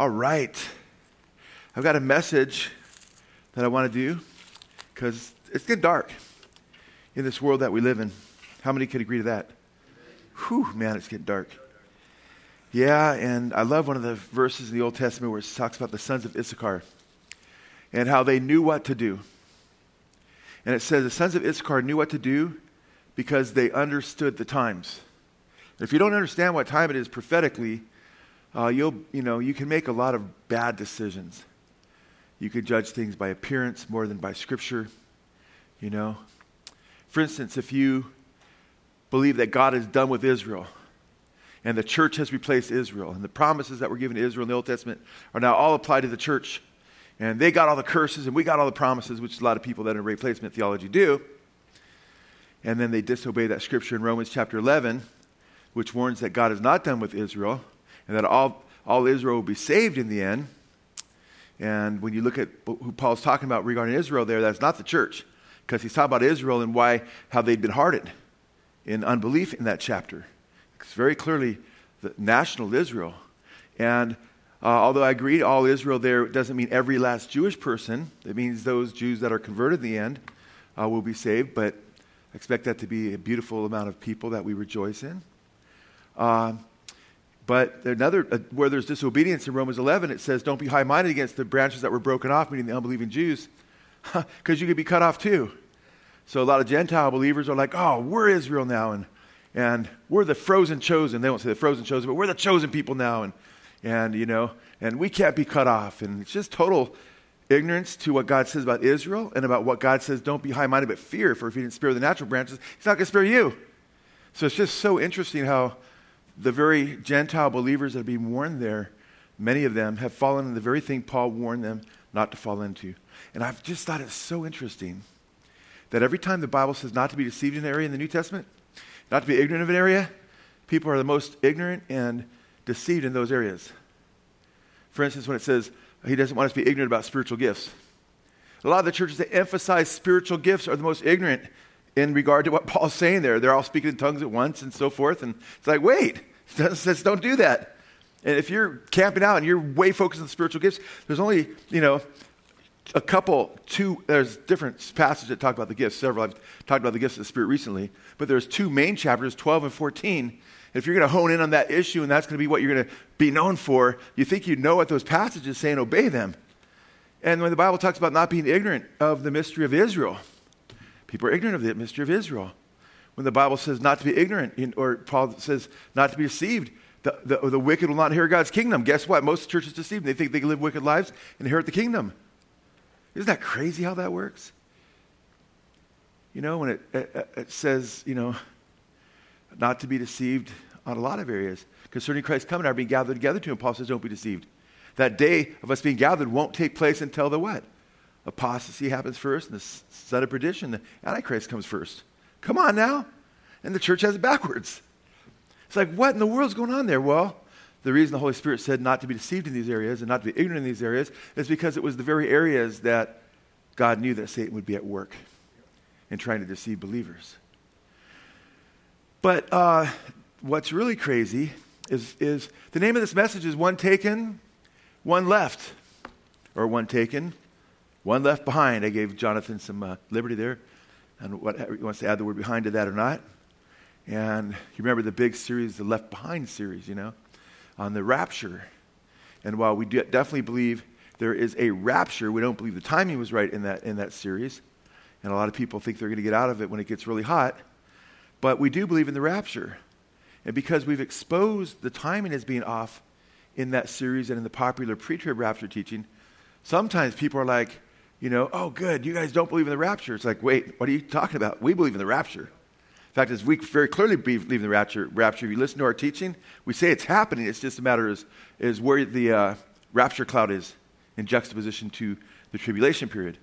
All right. I've got a message that I want to do because it's getting dark in this world that we live in. How many could agree to that? Whew, man, it's getting dark. Yeah, and I love one of the verses in the Old Testament where it talks about the sons of Issachar and how they knew what to do. And it says the sons of Issachar knew what to do because they understood the times. If you don't understand what time it is prophetically, uh, you'll, you know, you can make a lot of bad decisions. You could judge things by appearance more than by scripture, you know. For instance, if you believe that God is done with Israel and the church has replaced Israel and the promises that were given to Israel in the Old Testament are now all applied to the church and they got all the curses and we got all the promises, which a lot of people that are in replacement theology do. And then they disobey that scripture in Romans chapter 11, which warns that God is not done with Israel and that all, all Israel will be saved in the end. And when you look at who Paul's talking about regarding Israel there, that's not the church, because he's talking about Israel and why, how they'd been hardened in unbelief in that chapter. It's very clearly the national Israel. And uh, although I agree, all Israel there doesn't mean every last Jewish person. It means those Jews that are converted in the end uh, will be saved, but I expect that to be a beautiful amount of people that we rejoice in. Uh, but another, uh, where there's disobedience in Romans 11, it says, Don't be high minded against the branches that were broken off, meaning the unbelieving Jews, because you could be cut off too. So a lot of Gentile believers are like, Oh, we're Israel now, and, and we're the frozen chosen. They won't say the frozen chosen, but we're the chosen people now, and, and, you know, and we can't be cut off. And it's just total ignorance to what God says about Israel and about what God says, Don't be high minded, but fear, for if He didn't spare the natural branches, He's not going to spare you. So it's just so interesting how the very Gentile believers that are being warned there, many of them have fallen in the very thing Paul warned them not to fall into. And I've just thought it's so interesting that every time the Bible says not to be deceived in an area in the New Testament, not to be ignorant of an area, people are the most ignorant and deceived in those areas. For instance, when it says he doesn't want us to be ignorant about spiritual gifts, a lot of the churches that emphasize spiritual gifts are the most ignorant in regard to what Paul's saying there. They're all speaking in tongues at once and so forth. And it's like, wait, it says don't do that. And if you're camping out and you're way focused on the spiritual gifts, there's only, you know, a couple, two, there's different passages that talk about the gifts, several. I've talked about the gifts of the Spirit recently, but there's two main chapters, 12 and 14. If you're going to hone in on that issue and that's going to be what you're going to be known for, you think you know what those passages say and obey them. And when the Bible talks about not being ignorant of the mystery of Israel, people are ignorant of the mystery of Israel when the Bible says not to be ignorant, or Paul says not to be deceived, the, the, the wicked will not inherit God's kingdom. Guess what? Most churches deceive. They think they can live wicked lives and inherit the kingdom. Isn't that crazy how that works? You know, when it, it, it says, you know, not to be deceived on a lot of areas. Concerning Christ's coming, our being gathered together to him, Paul says, don't be deceived. That day of us being gathered won't take place until the what? Apostasy happens first, and the son of perdition, the Antichrist comes first. Come on now. And the church has it backwards. It's like, what in the world's going on there? Well, the reason the Holy Spirit said not to be deceived in these areas and not to be ignorant in these areas is because it was the very areas that God knew that Satan would be at work in trying to deceive believers. But uh, what's really crazy is, is the name of this message is One Taken, One Left. Or One Taken, One Left Behind. I gave Jonathan some uh, liberty there and what he wants to add the word behind to that or not. And you remember the big series, the Left Behind series, you know, on the rapture. And while we definitely believe there is a rapture, we don't believe the timing was right in that, in that series. And a lot of people think they're going to get out of it when it gets really hot. But we do believe in the rapture. And because we've exposed the timing as being off in that series and in the popular pre trib rapture teaching, sometimes people are like, you know, oh, good, you guys don't believe in the rapture. It's like, wait, what are you talking about? We believe in the rapture. In fact, as we very clearly believe in the rapture, rapture, if you listen to our teaching, we say it's happening. It's just a matter is, is where the uh, rapture cloud is in juxtaposition to the tribulation period.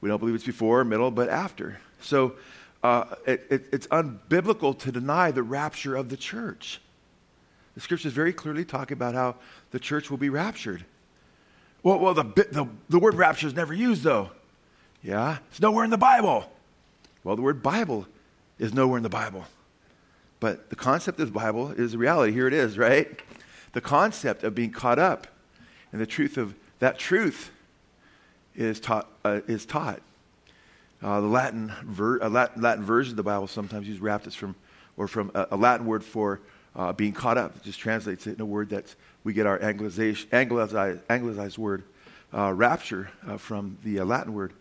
We don't believe it's before, middle, but after. So uh, it, it, it's unbiblical to deny the rapture of the church. The scriptures very clearly talk about how the church will be raptured. Well, well the, the, the word rapture is never used, though. Yeah, it's nowhere in the Bible. Well, the word Bible is nowhere in the Bible. But the concept of the Bible is reality. Here it is, right? The concept of being caught up And the truth of that truth is taught. Uh, is taught. Uh, the Latin, ver- uh, Latin, Latin, version of the Bible sometimes uses raptus from, or from a, a Latin word for uh, being caught up. It just translates it in a word that we get our anglicized, anglicized, word, uh, rapture, uh, from the Latin word.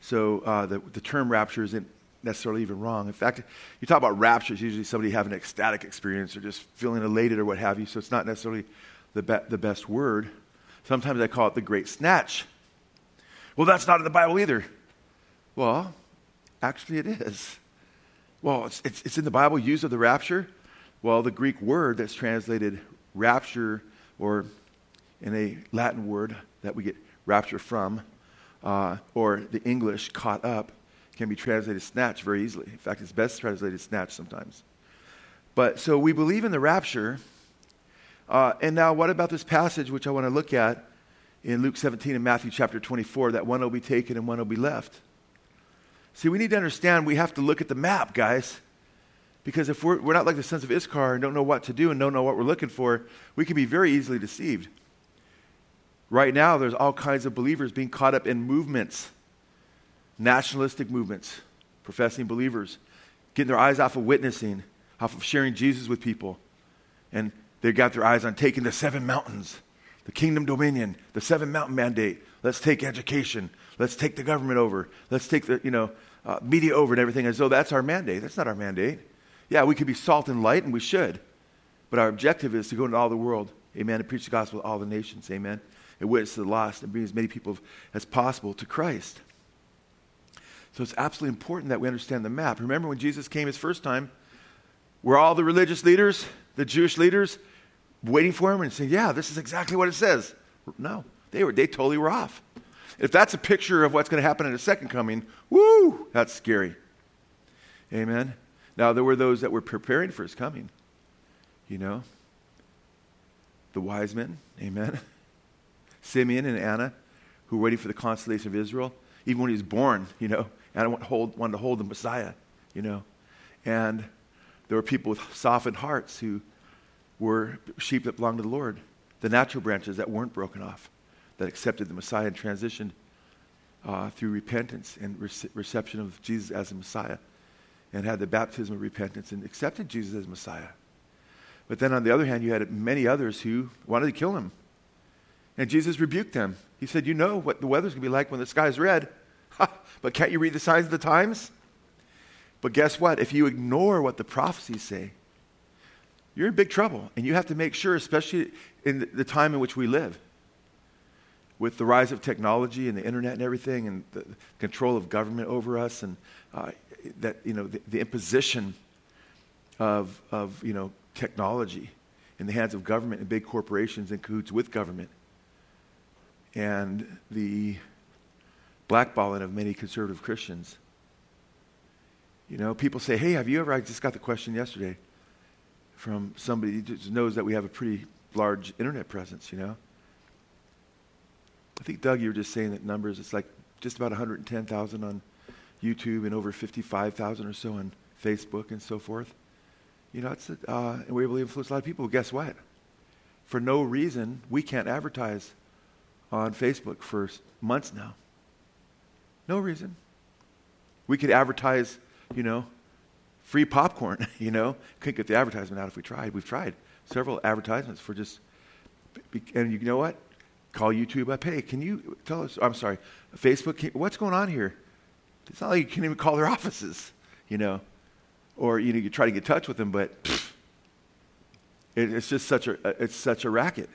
So the, the term rapture isn't necessarily even wrong. In fact, you talk about rapture, it's usually somebody having an ecstatic experience or just feeling elated or what have you. So it's not necessarily the, be- the best word. Sometimes I call it the great snatch. Well, that's not in the Bible either. Well, actually, it is. Well, it's, it's, it's in the Bible, use of the rapture. Well, the Greek word that's translated rapture, or in a Latin word that we get rapture from, uh, or the English caught up, can be translated snatch very easily. In fact, it's best translated snatch sometimes. But so we believe in the rapture. Uh, and now, what about this passage, which I want to look at in Luke 17 and Matthew chapter 24, that one will be taken and one will be left? See, we need to understand we have to look at the map, guys. Because if we're, we're not like the sons of Issachar and don't know what to do and don't know what we're looking for, we can be very easily deceived. Right now, there's all kinds of believers being caught up in movements nationalistic movements, professing believers, getting their eyes off of witnessing, off of sharing Jesus with people. And they've got their eyes on taking the seven mountains, the kingdom dominion, the seven mountain mandate. Let's take education. Let's take the government over. Let's take the, you know, uh, media over and everything as though that's our mandate. That's not our mandate. Yeah, we could be salt and light, and we should. But our objective is to go into all the world, amen, and preach the gospel to all the nations, amen, and witness to the lost and bring as many people as possible to Christ. So it's absolutely important that we understand the map. Remember when Jesus came his first time, were all the religious leaders, the Jewish leaders, waiting for him and saying, Yeah, this is exactly what it says? No, they, were, they totally were off. If that's a picture of what's going to happen in a second coming, woo, that's scary. Amen. Now, there were those that were preparing for his coming, you know, the wise men, amen. Simeon and Anna, who were waiting for the consolation of Israel, even when he was born, you know, hold, wanted to hold the Messiah, you know. And there were people with softened hearts who were sheep that belonged to the Lord, the natural branches that weren't broken off, that accepted the Messiah and transitioned uh, through repentance and rece- reception of Jesus as the Messiah, and had the baptism of repentance and accepted Jesus as Messiah. But then on the other hand, you had many others who wanted to kill him. And Jesus rebuked them. He said, You know what the weather's going to be like when the sky's red. but can't you read the signs of the times? But guess what? If you ignore what the prophecies say, you're in big trouble. And you have to make sure, especially in the time in which we live, with the rise of technology and the internet and everything, and the control of government over us, and uh, that, you know, the, the imposition of, of, you know, technology in the hands of government and big corporations in cahoots with government. And the blackballing of many conservative Christians. You know, people say, hey, have you ever, I just got the question yesterday from somebody who just knows that we have a pretty large internet presence, you know. I think, Doug, you were just saying that numbers, it's like just about 110,000 on YouTube and over 55,000 or so on Facebook and so forth. You know, it's, uh, and we're able to influence a lot of people. Guess what? For no reason, we can't advertise on Facebook for months now. No reason. We could advertise, you know, free popcorn, you know. Couldn't get the advertisement out if we tried. We've tried several advertisements for just, and you know what? Call YouTube up. Hey, can you tell us? I'm sorry, Facebook. Can, what's going on here? It's not like you can even call their offices, you know, or you know you try to get in touch with them, but it, it's just such a uh, it's such a racket.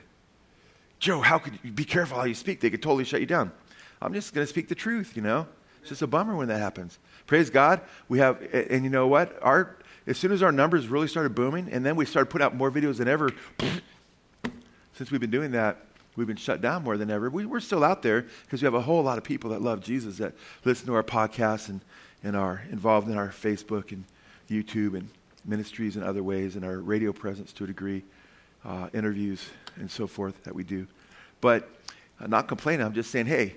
Joe, how could you be careful how you speak? They could totally shut you down. I'm just going to speak the truth, you know? It's just a bummer when that happens. Praise God. We have, and you know what? Our, as soon as our numbers really started booming, and then we started putting out more videos than ever, since we've been doing that, we've been shut down more than ever. We, are still out there because we have a whole lot of people that love Jesus that listen to our podcasts and, and are involved in our Facebook and YouTube and ministries in other ways and our radio presence to a degree, uh, interviews and so forth that we do. But I'm not complaining. I'm just saying, hey,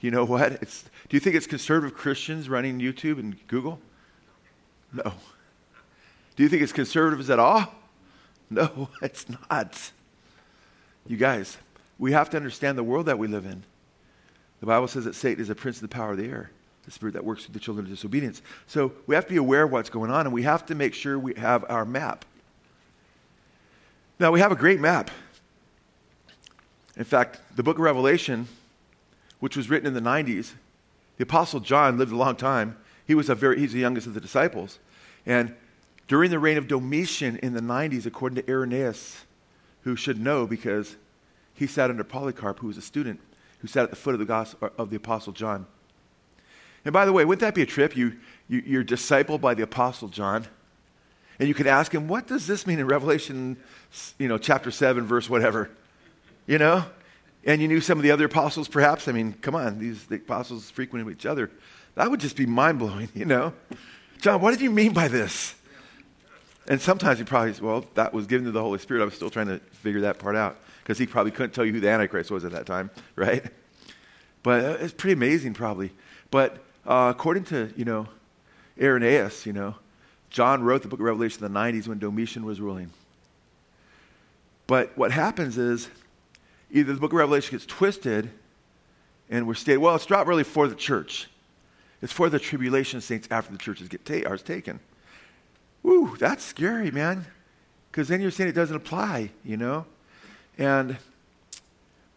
you know what? It's, do you think it's conservative Christians running YouTube and Google? No. Do you think it's conservatives at all? No, it's not. You guys, we have to understand the world that we live in. The Bible says that Satan is a prince of the power of the air, the spirit that works through the children of disobedience. So we have to be aware of what's going on, and we have to make sure we have our map. Now, we have a great map. In fact, the book of Revelation, which was written in the 90s, the Apostle John lived a long time. He was a very, he's the youngest of the disciples. And during the reign of Domitian in the 90s, according to Irenaeus, who should know because he sat under Polycarp, who was a student, who sat at the foot of the, gospel, of the Apostle John. And by the way, wouldn't that be a trip? You, you, you're discipled by the Apostle John. And you could ask him, what does this mean in Revelation, you know, chapter 7, verse whatever? You know? And you knew some of the other apostles, perhaps. I mean, come on, these the apostles frequented each other. That would just be mind blowing, you know? John, what did you mean by this? And sometimes he probably, well, that was given to the Holy Spirit. I was still trying to figure that part out because he probably couldn't tell you who the Antichrist was at that time, right? But it's pretty amazing, probably. But uh, according to, you know, Irenaeus, you know, John wrote the book of Revelation in the 90s when Domitian was ruling. But what happens is either the book of Revelation gets twisted and we're stated, well, it's not really for the church. It's for the tribulation saints after the churches get ta- are taken. Woo, that's scary, man. Because then you're saying it doesn't apply, you know? And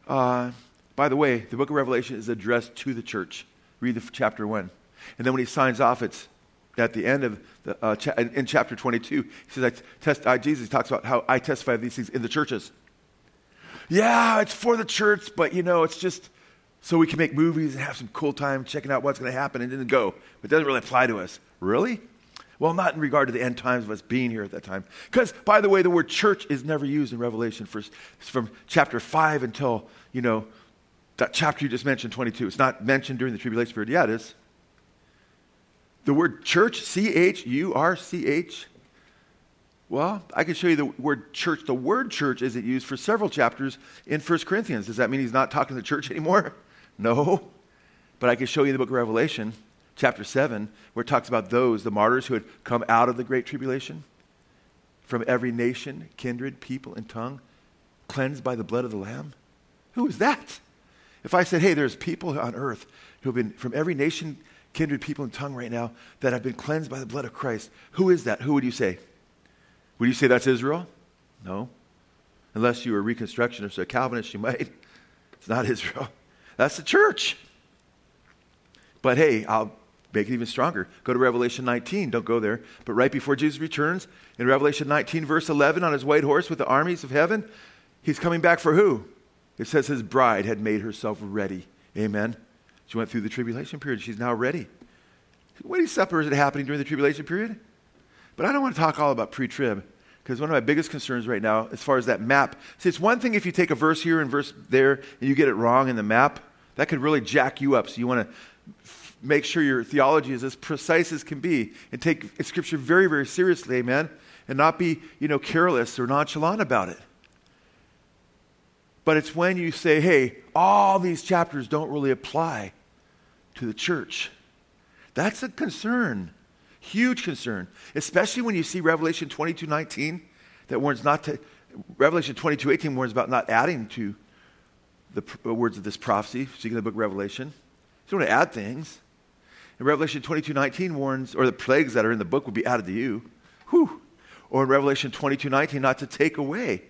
uh, by the way, the book of Revelation is addressed to the church. Read the chapter 1. And then when he signs off, it's at the end of the, uh, cha- in chapter 22. He says, I test, I, Jesus talks about how I testify of these things in the churches. Yeah, it's for the church, but you know, it's just so we can make movies and have some cool time checking out what's going to happen and then go. It doesn't really apply to us. Really? Well, not in regard to the end times of us being here at that time. Because, by the way, the word church is never used in Revelation for, from chapter 5 until, you know, that chapter you just mentioned, 22. It's not mentioned during the tribulation period. Yeah, it is. The word church, C H U R C H, well, I can show you the word church. The word church isn't used for several chapters in 1 Corinthians. Does that mean he's not talking to the church anymore? No. But I can show you the book of Revelation chapter 7, where it talks about those, the martyrs who had come out of the great tribulation from every nation, kindred, people, and tongue, cleansed by the blood of the Lamb. Who is that? If I said, hey, there's people on earth who have been from every nation, kindred, people, and tongue right now that have been cleansed by the blood of Christ, who is that? Who would you say? Would you say that's Israel? No. Unless you are a Reconstructionist or a Calvinist, you might. It's not Israel. That's the church. But hey, I'll make it even stronger. Go to Revelation 19. Don't go there. But right before Jesus returns, in Revelation 19, verse 11, on his white horse with the armies of heaven, he's coming back for who? It says his bride had made herself ready. Amen. She went through the tribulation period. She's now ready. Wedding supper is it happening during the tribulation period? But I don't want to talk all about pre trib because one of my biggest concerns right now, as far as that map, see, it's one thing if you take a verse here and verse there and you get it wrong in the map, that could really jack you up. So you want to make sure your theology is as precise as can be and take Scripture very, very seriously, amen, and not be, you know, careless or nonchalant about it. But it's when you say, hey, all these chapters don't really apply to the church. That's a concern, huge concern, especially when you see Revelation 22 19 that warns not to, Revelation 22 18 warns about not adding to the uh, words of this prophecy, speaking of the book of Revelation. You don't want to add things. And Revelation 22 19 warns, or the plagues that are in the book will be added to you. Whew. Or in Revelation 22 19, not to take away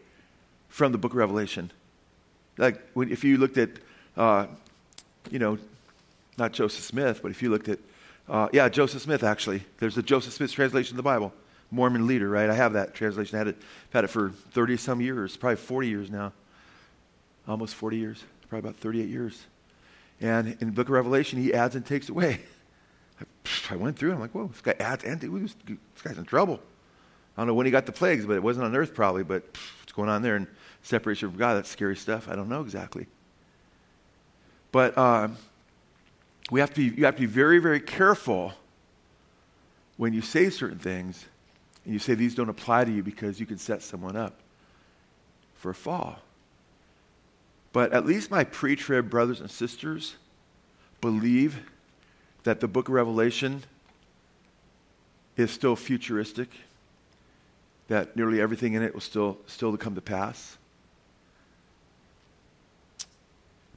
from the book of Revelation. Like when, if you looked at, uh, you know, not Joseph Smith, but if you looked at, uh, yeah, Joseph Smith actually. There's a Joseph Smith translation of the Bible. Mormon leader, right? I have that translation. I had it, had it for 30 some years, probably 40 years now. Almost 40 years, probably about 38 years. And in the book of Revelation, he adds and takes away. I went through. I'm like, whoa, this guy this guy's in trouble. I don't know when he got the plagues, but it wasn't on earth probably, but what's going on there? And separation from God, that's scary stuff. I don't know exactly. But um, we have to be, you have to be very, very careful when you say certain things and you say these don't apply to you because you can set someone up for a fall. But at least my pre trib brothers and sisters believe that the book of Revelation is still futuristic, that nearly everything in it will still, still to come to pass.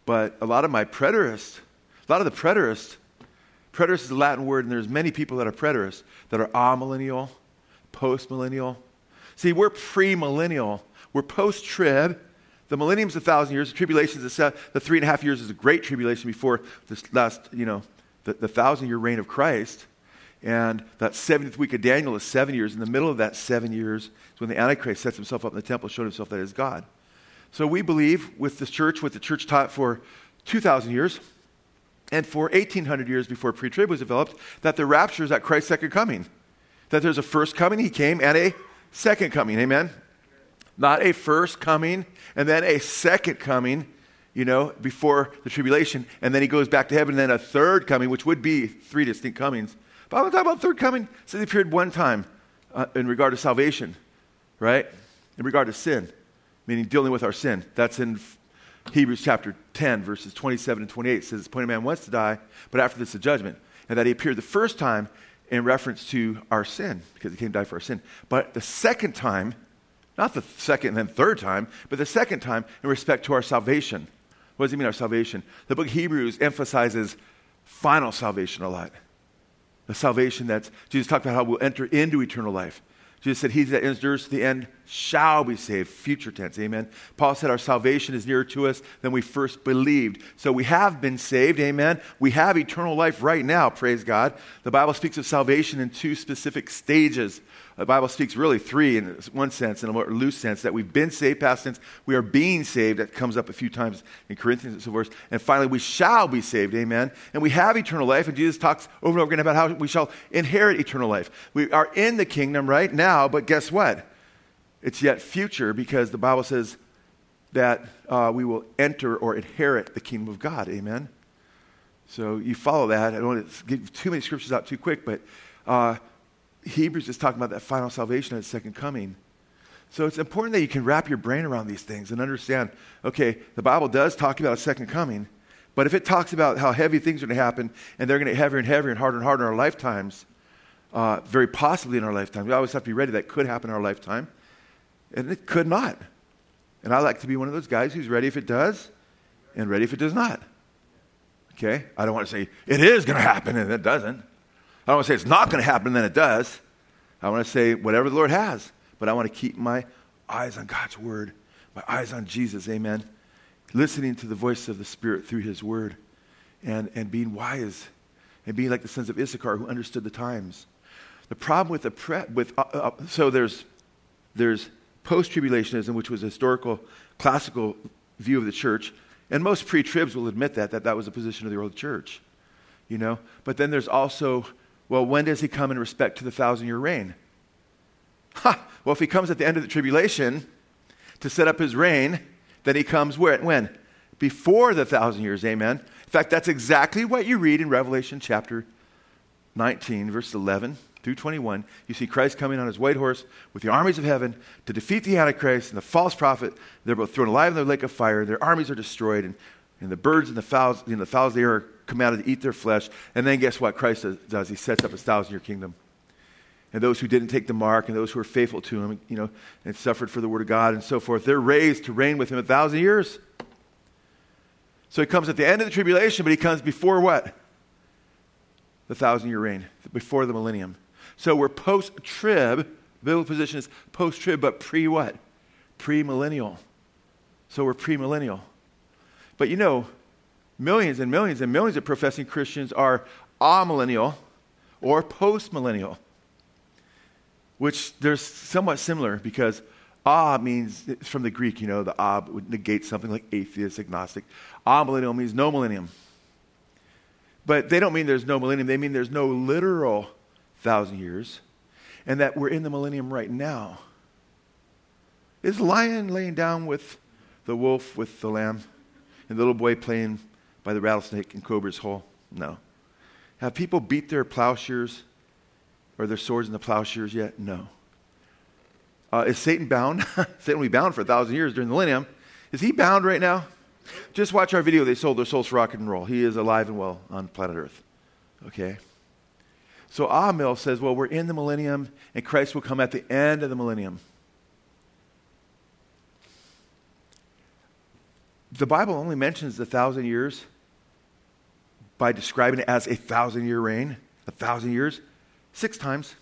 But a lot of my preterists, a lot of the preterists, preterist is a Latin word, and there's many people that are preterists that are amillennial, postmillennial. See, we're premillennial. We're post-trib. The millennium's a thousand years. The tribulation is a, the three and a half years is a great tribulation before this last, you know, the, the thousand year reign of Christ. And that 70th week of Daniel is seven years. In the middle of that seven years is when the Antichrist sets himself up in the temple, showing himself that is God. So we believe with this church, what the church taught for 2,000 years and for 1,800 years before pre trib was developed, that the rapture is at Christ's second coming. That there's a first coming, he came, and a second coming. Amen? Not a first coming and then a second coming, you know, before the tribulation. And then he goes back to heaven, and then a third coming, which would be three distinct comings. But I'm talking about third coming. So he appeared one time uh, in regard to salvation, right? In regard to sin meaning dealing with our sin. That's in Hebrews chapter 10, verses 27 and 28. It says, The point of man wants to die, but after this, the judgment. And that he appeared the first time in reference to our sin, because he came to die for our sin. But the second time, not the second and then third time, but the second time in respect to our salvation. What does he mean, our salvation? The book of Hebrews emphasizes final salvation a lot. The salvation that Jesus talked about how we'll enter into eternal life. Jesus said, He that endures to the end shall be saved. Future tense, amen. Paul said, Our salvation is nearer to us than we first believed. So we have been saved, amen. We have eternal life right now, praise God. The Bible speaks of salvation in two specific stages. The Bible speaks really three in one sense, in a more loose sense, that we've been saved, past tense. We are being saved. That comes up a few times in Corinthians and so forth. And finally, we shall be saved. Amen. And we have eternal life. And Jesus talks over and over again about how we shall inherit eternal life. We are in the kingdom right now, but guess what? It's yet future because the Bible says that uh, we will enter or inherit the kingdom of God. Amen. So you follow that. I don't want to give too many scriptures out too quick, but uh, Hebrews is talking about that final salvation at second coming. So it's important that you can wrap your brain around these things and understand okay, the Bible does talk about a second coming, but if it talks about how heavy things are going to happen and they're going to get heavier and heavier and harder and harder in our lifetimes, uh, very possibly in our lifetime, we always have to be ready that could happen in our lifetime, and it could not. And I like to be one of those guys who's ready if it does and ready if it does not. Okay? I don't want to say it is going to happen and it doesn't. I don't want to say it's not going to happen, and then it does. I want to say whatever the Lord has, but I want to keep my eyes on God's word, my eyes on Jesus, amen. Listening to the voice of the Spirit through his word and, and being wise and being like the sons of Issachar who understood the times. The problem with the pre- with uh, uh, so there's there's post-tribulationism, which was a historical, classical view of the church, and most pre-tribs will admit that that that was a position of the early church, you know. But then there's also well, when does he come in respect to the thousand year reign? Ha! Well, if he comes at the end of the tribulation to set up his reign, then he comes where? When? Before the thousand years, amen. In fact, that's exactly what you read in Revelation chapter 19, verse 11 through 21. You see Christ coming on his white horse with the armies of heaven to defeat the Antichrist and the false prophet. They're both thrown alive in the lake of fire. Their armies are destroyed, and, and the birds and the fowls, you know, the fowls of the air are commanded to eat their flesh. And then guess what Christ does? He sets up his thousand year kingdom. And those who didn't take the mark and those who were faithful to him, you know, and suffered for the word of God and so forth, they're raised to reign with him a thousand years. So he comes at the end of the tribulation, but he comes before what? The thousand year reign, before the millennium. So we're post trib. Biblical position is post trib, but pre what? Pre millennial. So we're pre millennial. But you know, millions and millions and millions of professing Christians are amillennial or postmillennial, which they're somewhat similar because ah means, from the Greek, you know, the ah would negate something like atheist, agnostic. Amillennial means no millennium. But they don't mean there's no millennium, they mean there's no literal thousand years, and that we're in the millennium right now. Is lion laying down with the wolf, with the lamb, and the little boy playing by the rattlesnake in Cobra's hole? No. Have people beat their plowshares or their swords in the plowshares yet? No. Uh, is Satan bound? Satan will be bound for a thousand years during the millennium. Is he bound right now? Just watch our video. They sold their souls for rock and roll. He is alive and well on planet Earth. Okay? So Amil says, well, we're in the millennium, and Christ will come at the end of the millennium. the Bible only mentions the thousand years by describing it as a thousand year reign, a thousand years, six times.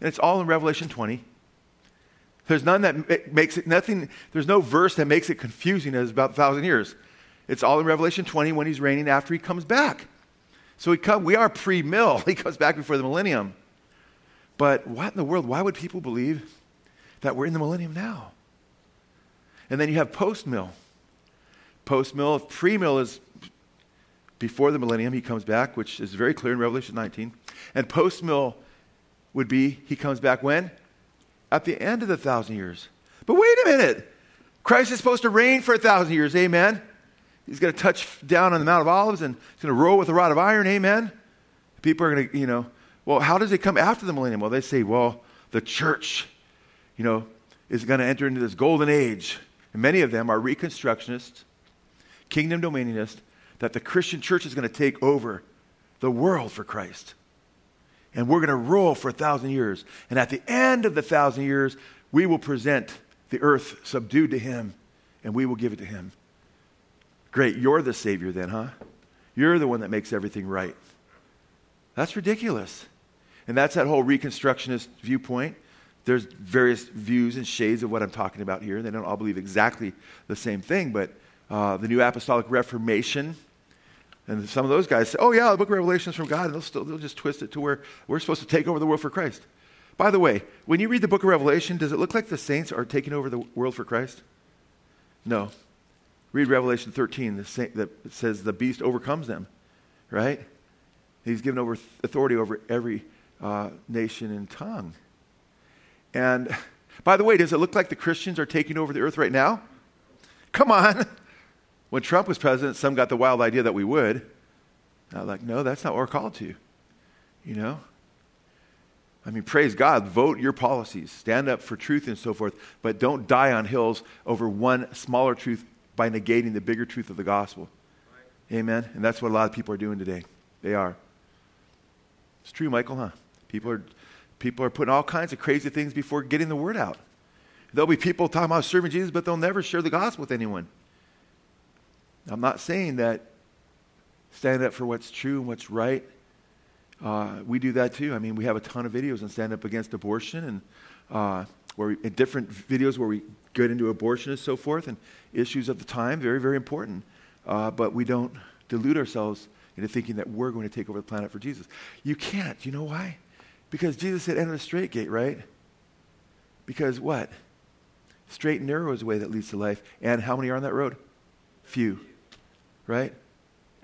And it's all in Revelation 20. There's none that makes it nothing, there's no verse that makes it confusing as about a thousand years. It's all in Revelation 20 when he's reigning after he comes back. So we come, we are pre-mill. He comes back before the millennium. But what in the world? Why would people believe that we're in the millennium now? And then you have post-mill. Post-mill, if pre-mill is before the millennium, he comes back, which is very clear in Revelation 19. And post-mill would be he comes back when? At the end of the thousand years. But wait a minute. Christ is supposed to reign for a thousand years. Amen. He's going to touch down on the Mount of Olives and he's going to roll with a rod of iron. Amen. People are going to, you know, well, how does it come after the millennium? Well, they say, well, the church, you know, is going to enter into this golden age. And many of them are Reconstructionists, kingdom dominionists, that the Christian church is going to take over the world for Christ. And we're going to rule for a thousand years. And at the end of the thousand years, we will present the earth subdued to him, and we will give it to him. Great, you're the Savior then, huh? You're the one that makes everything right. That's ridiculous. And that's that whole Reconstructionist viewpoint. There's various views and shades of what I'm talking about here. They don't all believe exactly the same thing, but uh, the New Apostolic Reformation, and some of those guys say, oh, yeah, the book of Revelation is from God, and they'll, still, they'll just twist it to where we're supposed to take over the world for Christ. By the way, when you read the book of Revelation, does it look like the saints are taking over the world for Christ? No. Read Revelation 13, that says the beast overcomes them, right? He's given over authority over every uh, nation and tongue. And by the way, does it look like the Christians are taking over the earth right now? Come on. When Trump was president, some got the wild idea that we would. I was like, no, that's not what we're called to. You know? I mean, praise God, vote your policies, stand up for truth and so forth, but don't die on hills over one smaller truth by negating the bigger truth of the gospel. Amen? And that's what a lot of people are doing today. They are. It's true, Michael, huh? People are, people are putting all kinds of crazy things before getting the word out. There'll be people talking about serving Jesus, but they'll never share the gospel with anyone. I'm not saying that stand up for what's true and what's right. Uh, we do that too. I mean, we have a ton of videos on stand up against abortion and uh, where we, in different videos where we get into abortion and so forth and issues of the time, very, very important. Uh, but we don't delude ourselves into thinking that we're going to take over the planet for Jesus. You can't. You know why? Because Jesus said, enter the straight gate, right? Because what? Straight and narrow is the way that leads to life. And how many are on that road? Few right?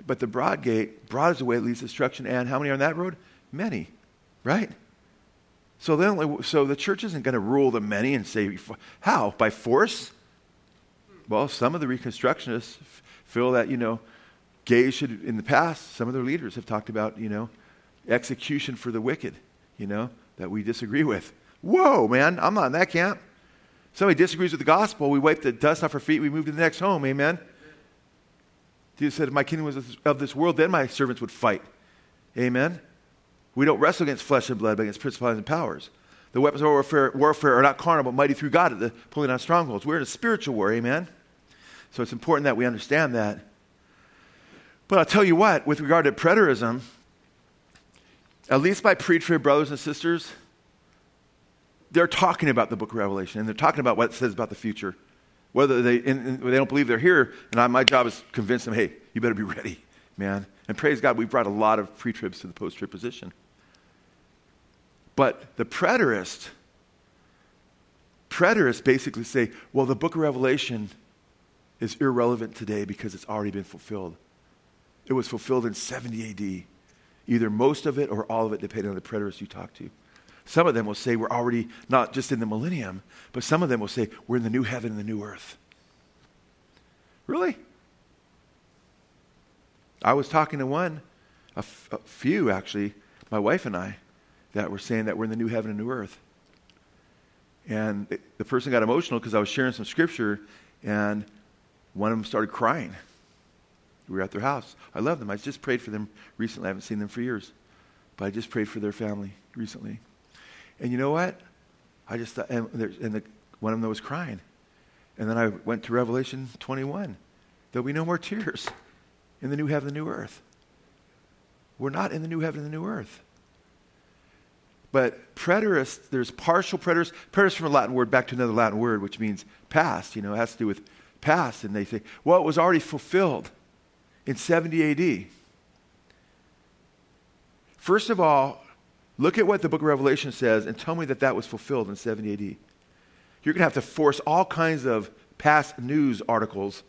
But the broad gate, broad is the way that leads to destruction. And how many are on that road? Many, right? So then, so the church isn't going to rule the many and say, how? By force? Well, some of the Reconstructionists feel that, you know, gays should, in the past, some of their leaders have talked about, you know, execution for the wicked, you know, that we disagree with. Whoa, man, I'm not in that camp. Somebody disagrees with the gospel, we wipe the dust off our feet, we move to the next home, amen? Jesus said, If my kingdom was of this world, then my servants would fight. Amen? We don't wrestle against flesh and blood, but against principalities and powers. The weapons of warfare, warfare are not carnal, but mighty through God at the pulling down strongholds. We're in a spiritual war, amen? So it's important that we understand that. But I'll tell you what, with regard to preterism, at least my pre trib brothers and sisters, they're talking about the book of Revelation and they're talking about what it says about the future. Whether they, and, and they don't believe they're here, and I, my job is to convince them, hey, you better be ready, man. And praise God, we've brought a lot of pre tribs to the post trib position. But the preterists, preterists basically say, well, the book of Revelation is irrelevant today because it's already been fulfilled. It was fulfilled in 70 AD. Either most of it or all of it, depending on the preterist you talk to. Some of them will say we're already not just in the millennium, but some of them will say we're in the new heaven and the new earth. Really? I was talking to one, a, f- a few actually, my wife and I, that were saying that we're in the new heaven and new earth. And the person got emotional because I was sharing some scripture, and one of them started crying. We were at their house. I love them. I just prayed for them recently. I haven't seen them for years, but I just prayed for their family recently. And you know what? I just thought, and, and the, one of them was crying. And then I went to Revelation 21. There'll be no more tears in the new heaven and the new earth. We're not in the new heaven and the new earth. But preterist, there's partial preterist. Preterist from a Latin word back to another Latin word, which means past. You know, it has to do with past. And they say, well, it was already fulfilled in 70 AD. First of all, look at what the book of Revelation says and tell me that that was fulfilled in 70 AD. You're going to have to force all kinds of past news articles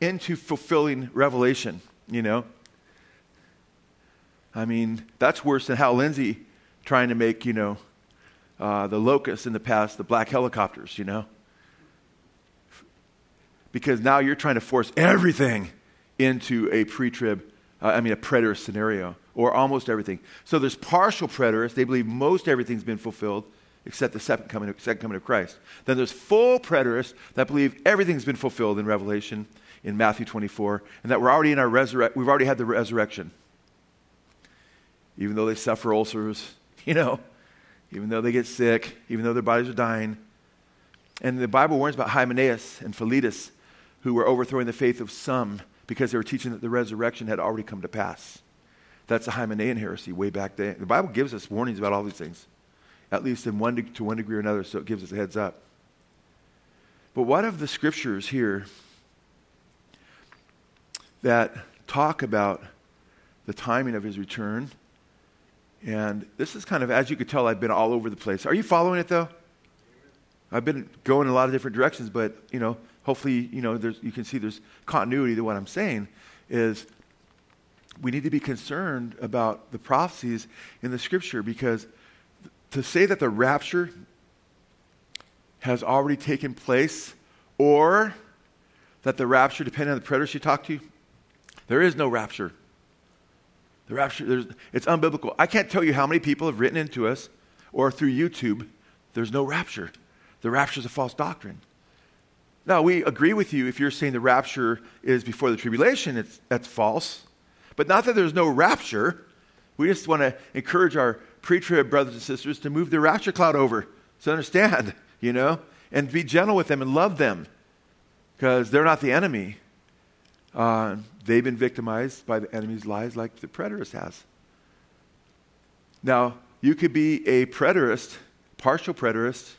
into fulfilling Revelation, you know? I mean, that's worse than Hal Lindsey trying to make, you know, uh, the locusts in the past, the black helicopters, you know? Because now you're trying to force everything into a pre trib, uh, I mean, a preterist scenario, or almost everything. So there's partial preterists. They believe most everything's been fulfilled except the second coming, second coming of Christ. Then there's full preterists that believe everything's been fulfilled in Revelation, in Matthew 24, and that we're already in our resurrection, we've already had the resurrection. Even though they suffer ulcers, you know, even though they get sick, even though their bodies are dying. And the Bible warns about Hymenaeus and Philetus, who were overthrowing the faith of some because they were teaching that the resurrection had already come to pass. That's the Hymenaean heresy way back then. The Bible gives us warnings about all these things, at least in one de- to one degree or another, so it gives us a heads up. But what of the scriptures here that talk about the timing of his return and this is kind of, as you could tell, I've been all over the place. Are you following it though? I've been going in a lot of different directions, but you know, hopefully, you know, you can see there's continuity to what I'm saying. Is we need to be concerned about the prophecies in the Scripture because to say that the rapture has already taken place, or that the rapture, depending on the preterists you talk to, there is no rapture. The rapture, it's unbiblical. I can't tell you how many people have written into us or through YouTube, there's no rapture. The rapture is a false doctrine. Now, we agree with you if you're saying the rapture is before the tribulation, it's, that's false. But not that there's no rapture. We just want to encourage our pre trib brothers and sisters to move the rapture cloud over. So understand, you know, and be gentle with them and love them because they're not the enemy. Uh, they've been victimized by the enemy's lies like the preterist has. Now, you could be a preterist, partial preterist,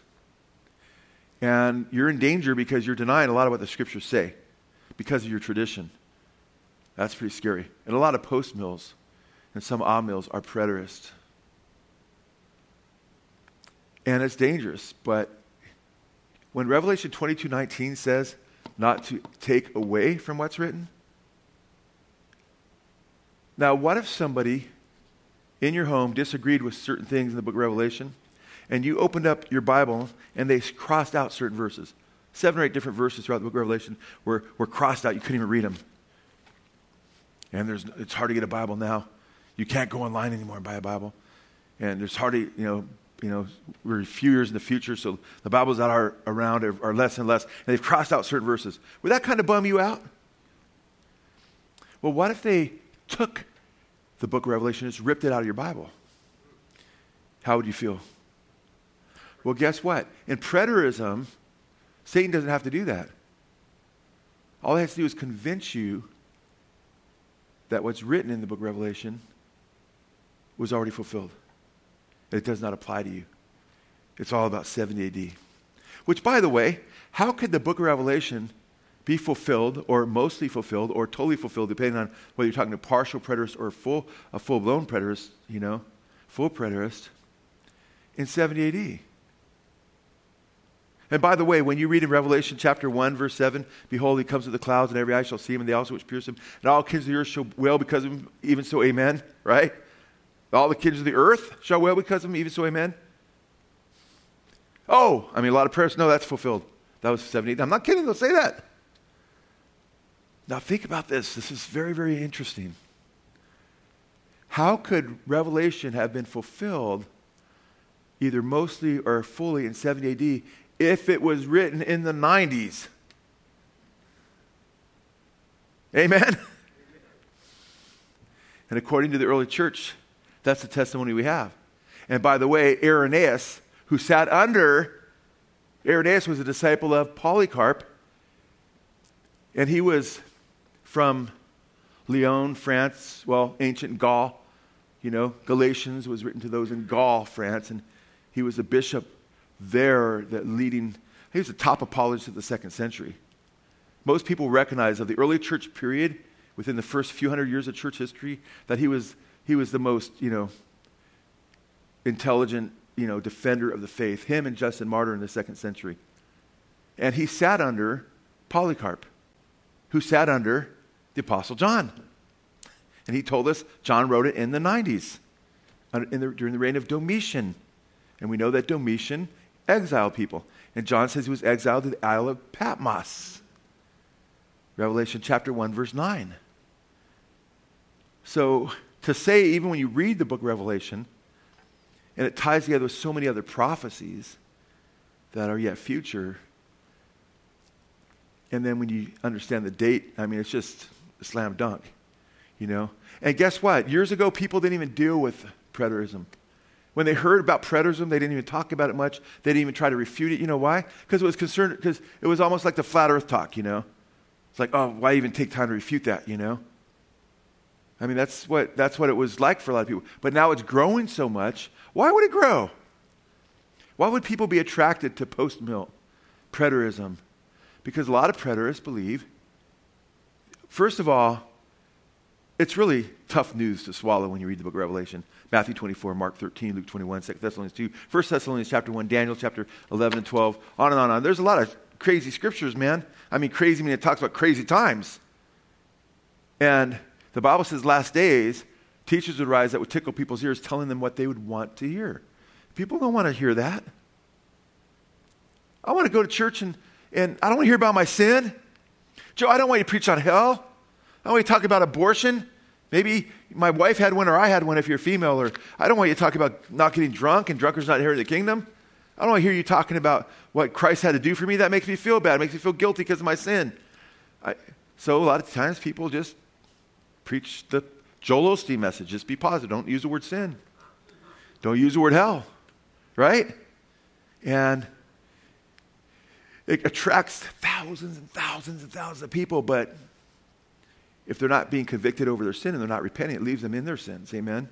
and you're in danger because you're denying a lot of what the scriptures say because of your tradition. That's pretty scary. And a lot of post mills and some amills are preterist. And it's dangerous, but when Revelation 22:19 says not to take away from what's written, now, what if somebody in your home disagreed with certain things in the book of Revelation, and you opened up your Bible and they crossed out certain verses? Seven or eight different verses throughout the book of Revelation were, were crossed out. You couldn't even read them. And there's, it's hard to get a Bible now. You can't go online anymore and buy a Bible. And there's hardly, you know, you know, we're a few years in the future, so the Bibles that are around are, are less and less, and they've crossed out certain verses. Would that kind of bum you out? Well, what if they took the book of Revelation, just ripped it out of your Bible. How would you feel? Well, guess what? In preterism, Satan doesn't have to do that. All he has to do is convince you that what's written in the book of Revelation was already fulfilled. It does not apply to you. It's all about 70 AD. Which, by the way, how could the book of Revelation be fulfilled or mostly fulfilled or totally fulfilled, depending on whether you're talking to partial preterist or a full, a full-blown preterist, you know, full preterist, in 70 AD. And by the way, when you read in Revelation chapter 1, verse 7, behold, he comes with the clouds, and every eye shall see him, and they also which pierce him, and all kings of the earth shall wail because of him, even so, amen, right? All the kings of the earth shall wail because of him, even so, amen. Oh, I mean, a lot of prayers, no, that's fulfilled. That was 70. I'm not kidding, they'll say that. Now, think about this. This is very, very interesting. How could Revelation have been fulfilled either mostly or fully in 70 AD if it was written in the 90s? Amen? And according to the early church, that's the testimony we have. And by the way, Irenaeus, who sat under, Irenaeus was a disciple of Polycarp, and he was from Lyon, France, well, ancient Gaul. You know, Galatians was written to those in Gaul, France, and he was a bishop there that leading, he was the top apologist of the second century. Most people recognize of the early church period, within the first few hundred years of church history, that he was, he was the most, you know, intelligent, you know, defender of the faith, him and Justin Martyr in the second century. And he sat under Polycarp, who sat under the Apostle John. And he told us John wrote it in the 90s, in the, during the reign of Domitian. And we know that Domitian exiled people. And John says he was exiled to the Isle of Patmos. Revelation chapter 1, verse 9. So to say, even when you read the book of Revelation, and it ties together with so many other prophecies that are yet future, and then when you understand the date, I mean, it's just a slam dunk, you know? And guess what? Years ago, people didn't even deal with preterism. When they heard about preterism, they didn't even talk about it much. They didn't even try to refute it. You know why? Because it was concerned, because it was almost like the flat earth talk, you know? It's like, oh, why even take time to refute that, you know? I mean, that's what, that's what it was like for a lot of people. But now it's growing so much. Why would it grow? Why would people be attracted to post mill preterism? Because a lot of preterists believe, first of all, it's really tough news to swallow when you read the book of Revelation. Matthew 24, Mark 13, Luke 21, 2 Thessalonians 2, 1 Thessalonians chapter 1, Daniel chapter 11 and 12, on and on and on. There's a lot of crazy scriptures, man. I mean, crazy, I mean, it talks about crazy times. And the Bible says, last days, teachers would rise that would tickle people's ears, telling them what they would want to hear. People don't want to hear that. I want to go to church and, and I don't want to hear about my sin. Joe, I don't want you to preach on hell. I don't want you to talk about abortion. Maybe my wife had one or I had one if you're female. Or I don't want you to talk about not getting drunk and drunkards not inheriting the kingdom. I don't want to hear you talking about what Christ had to do for me. That makes me feel bad. It makes me feel guilty because of my sin. I, so a lot of times people just preach the Joel Osteen message. Just be positive. Don't use the word sin. Don't use the word hell. Right? And it attracts thousands and thousands and thousands of people, but if they're not being convicted over their sin and they're not repenting, it leaves them in their sins. Amen?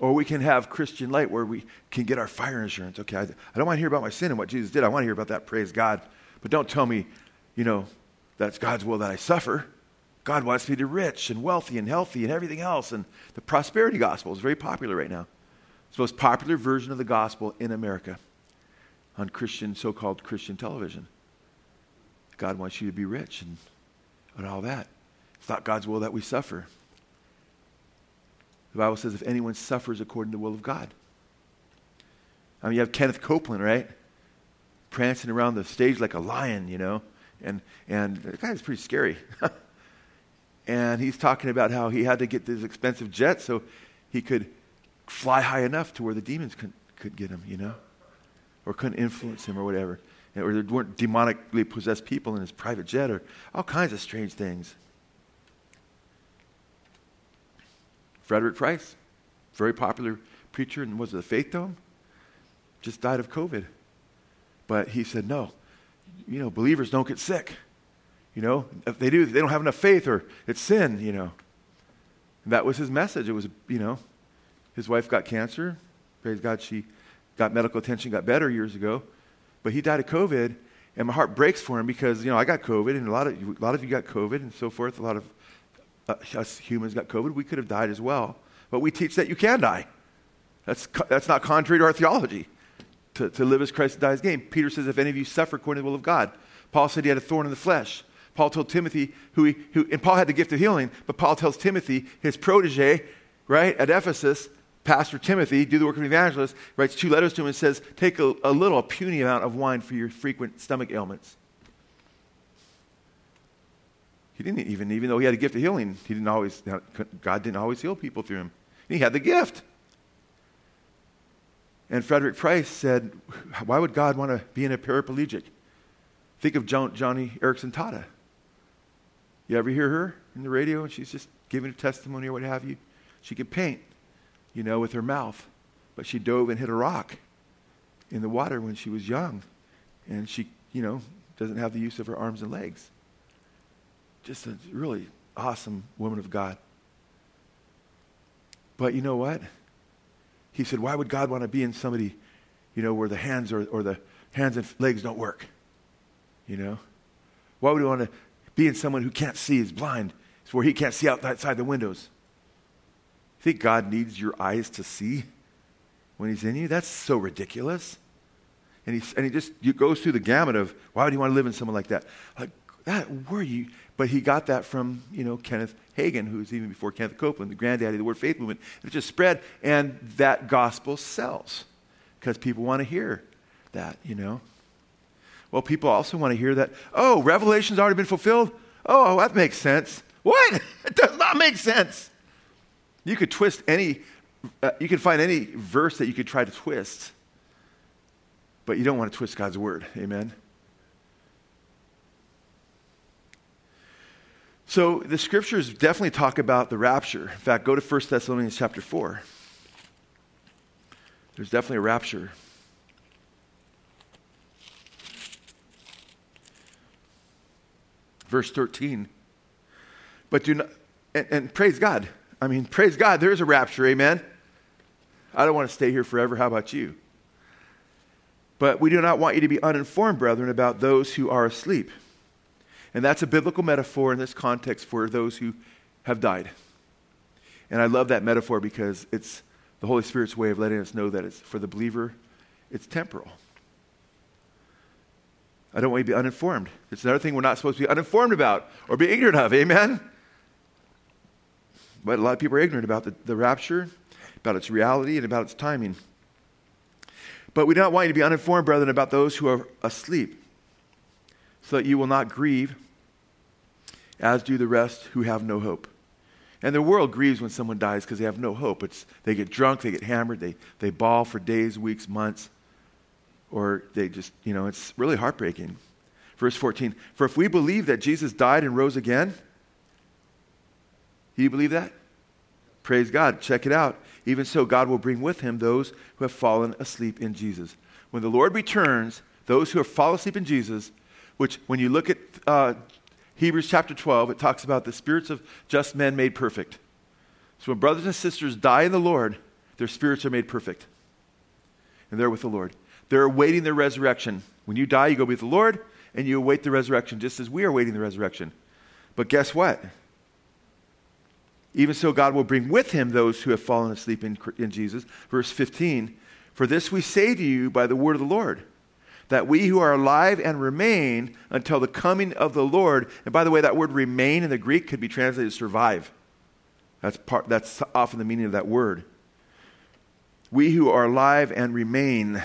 Or we can have Christian light where we can get our fire insurance. Okay, I, I don't want to hear about my sin and what Jesus did. I want to hear about that. Praise God. But don't tell me, you know, that's God's will that I suffer. God wants me to be rich and wealthy and healthy and everything else. And the prosperity gospel is very popular right now. It's the most popular version of the gospel in America on Christian, so called Christian television. God wants you to be rich and, and all that. It's not God's will that we suffer. The Bible says if anyone suffers according to the will of God. I mean, you have Kenneth Copeland, right? Prancing around the stage like a lion, you know? And, and the guy's pretty scary. and he's talking about how he had to get this expensive jet so he could fly high enough to where the demons couldn't, could get him, you know? Or couldn't influence him or whatever. Or there weren't demonically possessed people in his private jet or all kinds of strange things. Frederick Price, very popular preacher and was it the Faith Dome? Just died of COVID. But he said, no, you know, believers don't get sick. You know, if they do, they don't have enough faith or it's sin, you know. And that was his message. It was, you know, his wife got cancer. Praise God, she got medical attention, got better years ago. But he died of COVID, and my heart breaks for him because, you know, I got COVID, and a lot of, a lot of you got COVID and so forth. A lot of uh, us humans got COVID, we could have died as well. But we teach that you can die. That's, that's not contrary to our theology. To, to live as Christ dies gain. Peter says, if any of you suffer according to the will of God. Paul said he had a thorn in the flesh. Paul told Timothy, who, he, who and Paul had the gift of healing, but Paul tells Timothy, his protege, right, at Ephesus, Pastor Timothy, do the work of an evangelist, writes two letters to him and says, take a, a little, a puny amount of wine for your frequent stomach ailments. He didn't even, even though he had a gift of healing, he didn't always, God didn't always heal people through him. He had the gift. And Frederick Price said, Why would God want to be in a paraplegic? Think of John, Joni Eareckson Tada. You ever hear her in the radio and she's just giving a testimony or what have you? She could paint, you know, with her mouth, but she dove and hit a rock in the water when she was young. And she, you know, doesn't have the use of her arms and legs. just a really awesome woman of God. But you know what? He said, Why would God want to be in somebody, you know, where the hands or, or the hands and legs don't work? You know? Why would he want to be in someone who can't see, is blind, it's where he can't see outside the windows? You think God needs your eyes to see when he's in you? That's so ridiculous. And he, and he just he goes through the gamut of why would you want to live in someone like that? Like, that, were you? But he got that from, you know, Kenneth Hagin, who's even before Kenneth Copeland, the granddaddy of the Word Faith movement. It just spread, and that gospel sells because people want to hear that, you know. Well, people also want to hear that, oh, Revelation's already been fulfilled? Oh, that makes sense. What? it does not make sense. You could twist any, uh, you could find any verse that you could try to twist, but you don't want to twist God's word. Amen? So the scriptures definitely talk about the rapture. In fact, go to 1 Thessalonians chapter 4. There's definitely a rapture. Verse 13. But do not, and, and praise God. I mean, praise God, there is a rapture, amen? I don't want to stay here forever. How about you? But we do not want you to be uninformed, brethren, about those who are asleep and that's a biblical metaphor in this context for those who have died. And I love that metaphor because it's the Holy Spirit's way of letting us know that it's for the believer, it's temporal. I don't want you to be uninformed. It's another thing we're not supposed to be uninformed about or be ignorant of. Amen? But a lot of people are ignorant about the, the rapture, about its reality, and about its timing. But we don't want you to be uninformed, brethren, about those who are asleep so that you will not grieve, as do the rest who have no hope. And the world grieves when someone dies because they have no hope. It's, they get drunk, they get hammered, they, they bawl for days, weeks, months, or they just, you know, it's really heartbreaking. Verse 14 For if we believe that Jesus died and rose again, do you believe that? Praise God. Check it out. Even so, God will bring with him those who have fallen asleep in Jesus. When the Lord returns, those who have fallen asleep in Jesus which, when you look at uh, Hebrews chapter 12, it talks about the spirits of just men made perfect. So when brothers and sisters die in the Lord, their spirits are made perfect. And they're with the Lord. They're awaiting their resurrection. When you die, you go with the Lord and you await the resurrection, just as we are awaiting the resurrection. But guess what? Even so, God will bring with him those who have fallen asleep in, in Jesus. Verse 15 For this we say to you by the word of the Lord that we who are alive and remain until the coming of the Lord, and by the way, that word remain in the Greek could be translated survive. That's, part, that's often the meaning of that word. We who are alive and remain,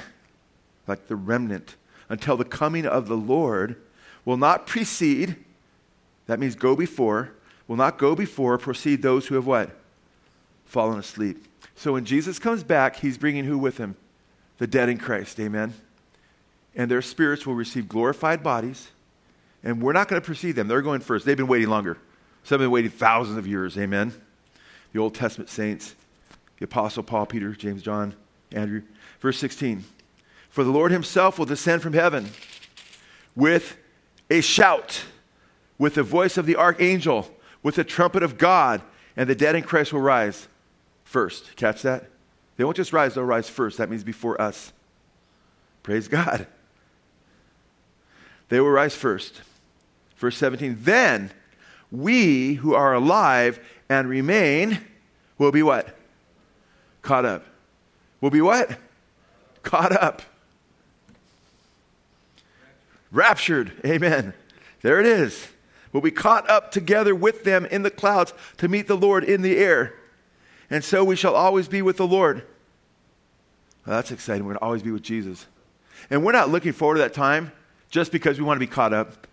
like the remnant, until the coming of the Lord, will not precede, that means go before, will not go before, proceed those who have what? Fallen asleep. So when Jesus comes back, he's bringing who with him? The dead in Christ. Amen and their spirits will receive glorified bodies. And we're not going to precede them. They're going first. They've been waiting longer. Some have been waiting thousands of years. Amen. The Old Testament saints, the Apostle Paul, Peter, James, John, Andrew. Verse 16 For the Lord himself will descend from heaven with a shout, with the voice of the archangel, with the trumpet of God, and the dead in Christ will rise first. Catch that? They won't just rise, they'll rise first. That means before us. Praise God. They will rise first. Verse 17, then we who are alive and remain will be what? Caught up. Will be what? Caught up. Raptured. Amen. There it is. We'll be caught up together with them in the clouds to meet the Lord in the air. And so we shall always be with the Lord. Well, that's exciting. We're going to always be with Jesus. And we're not looking forward to that time just because we want to be caught up,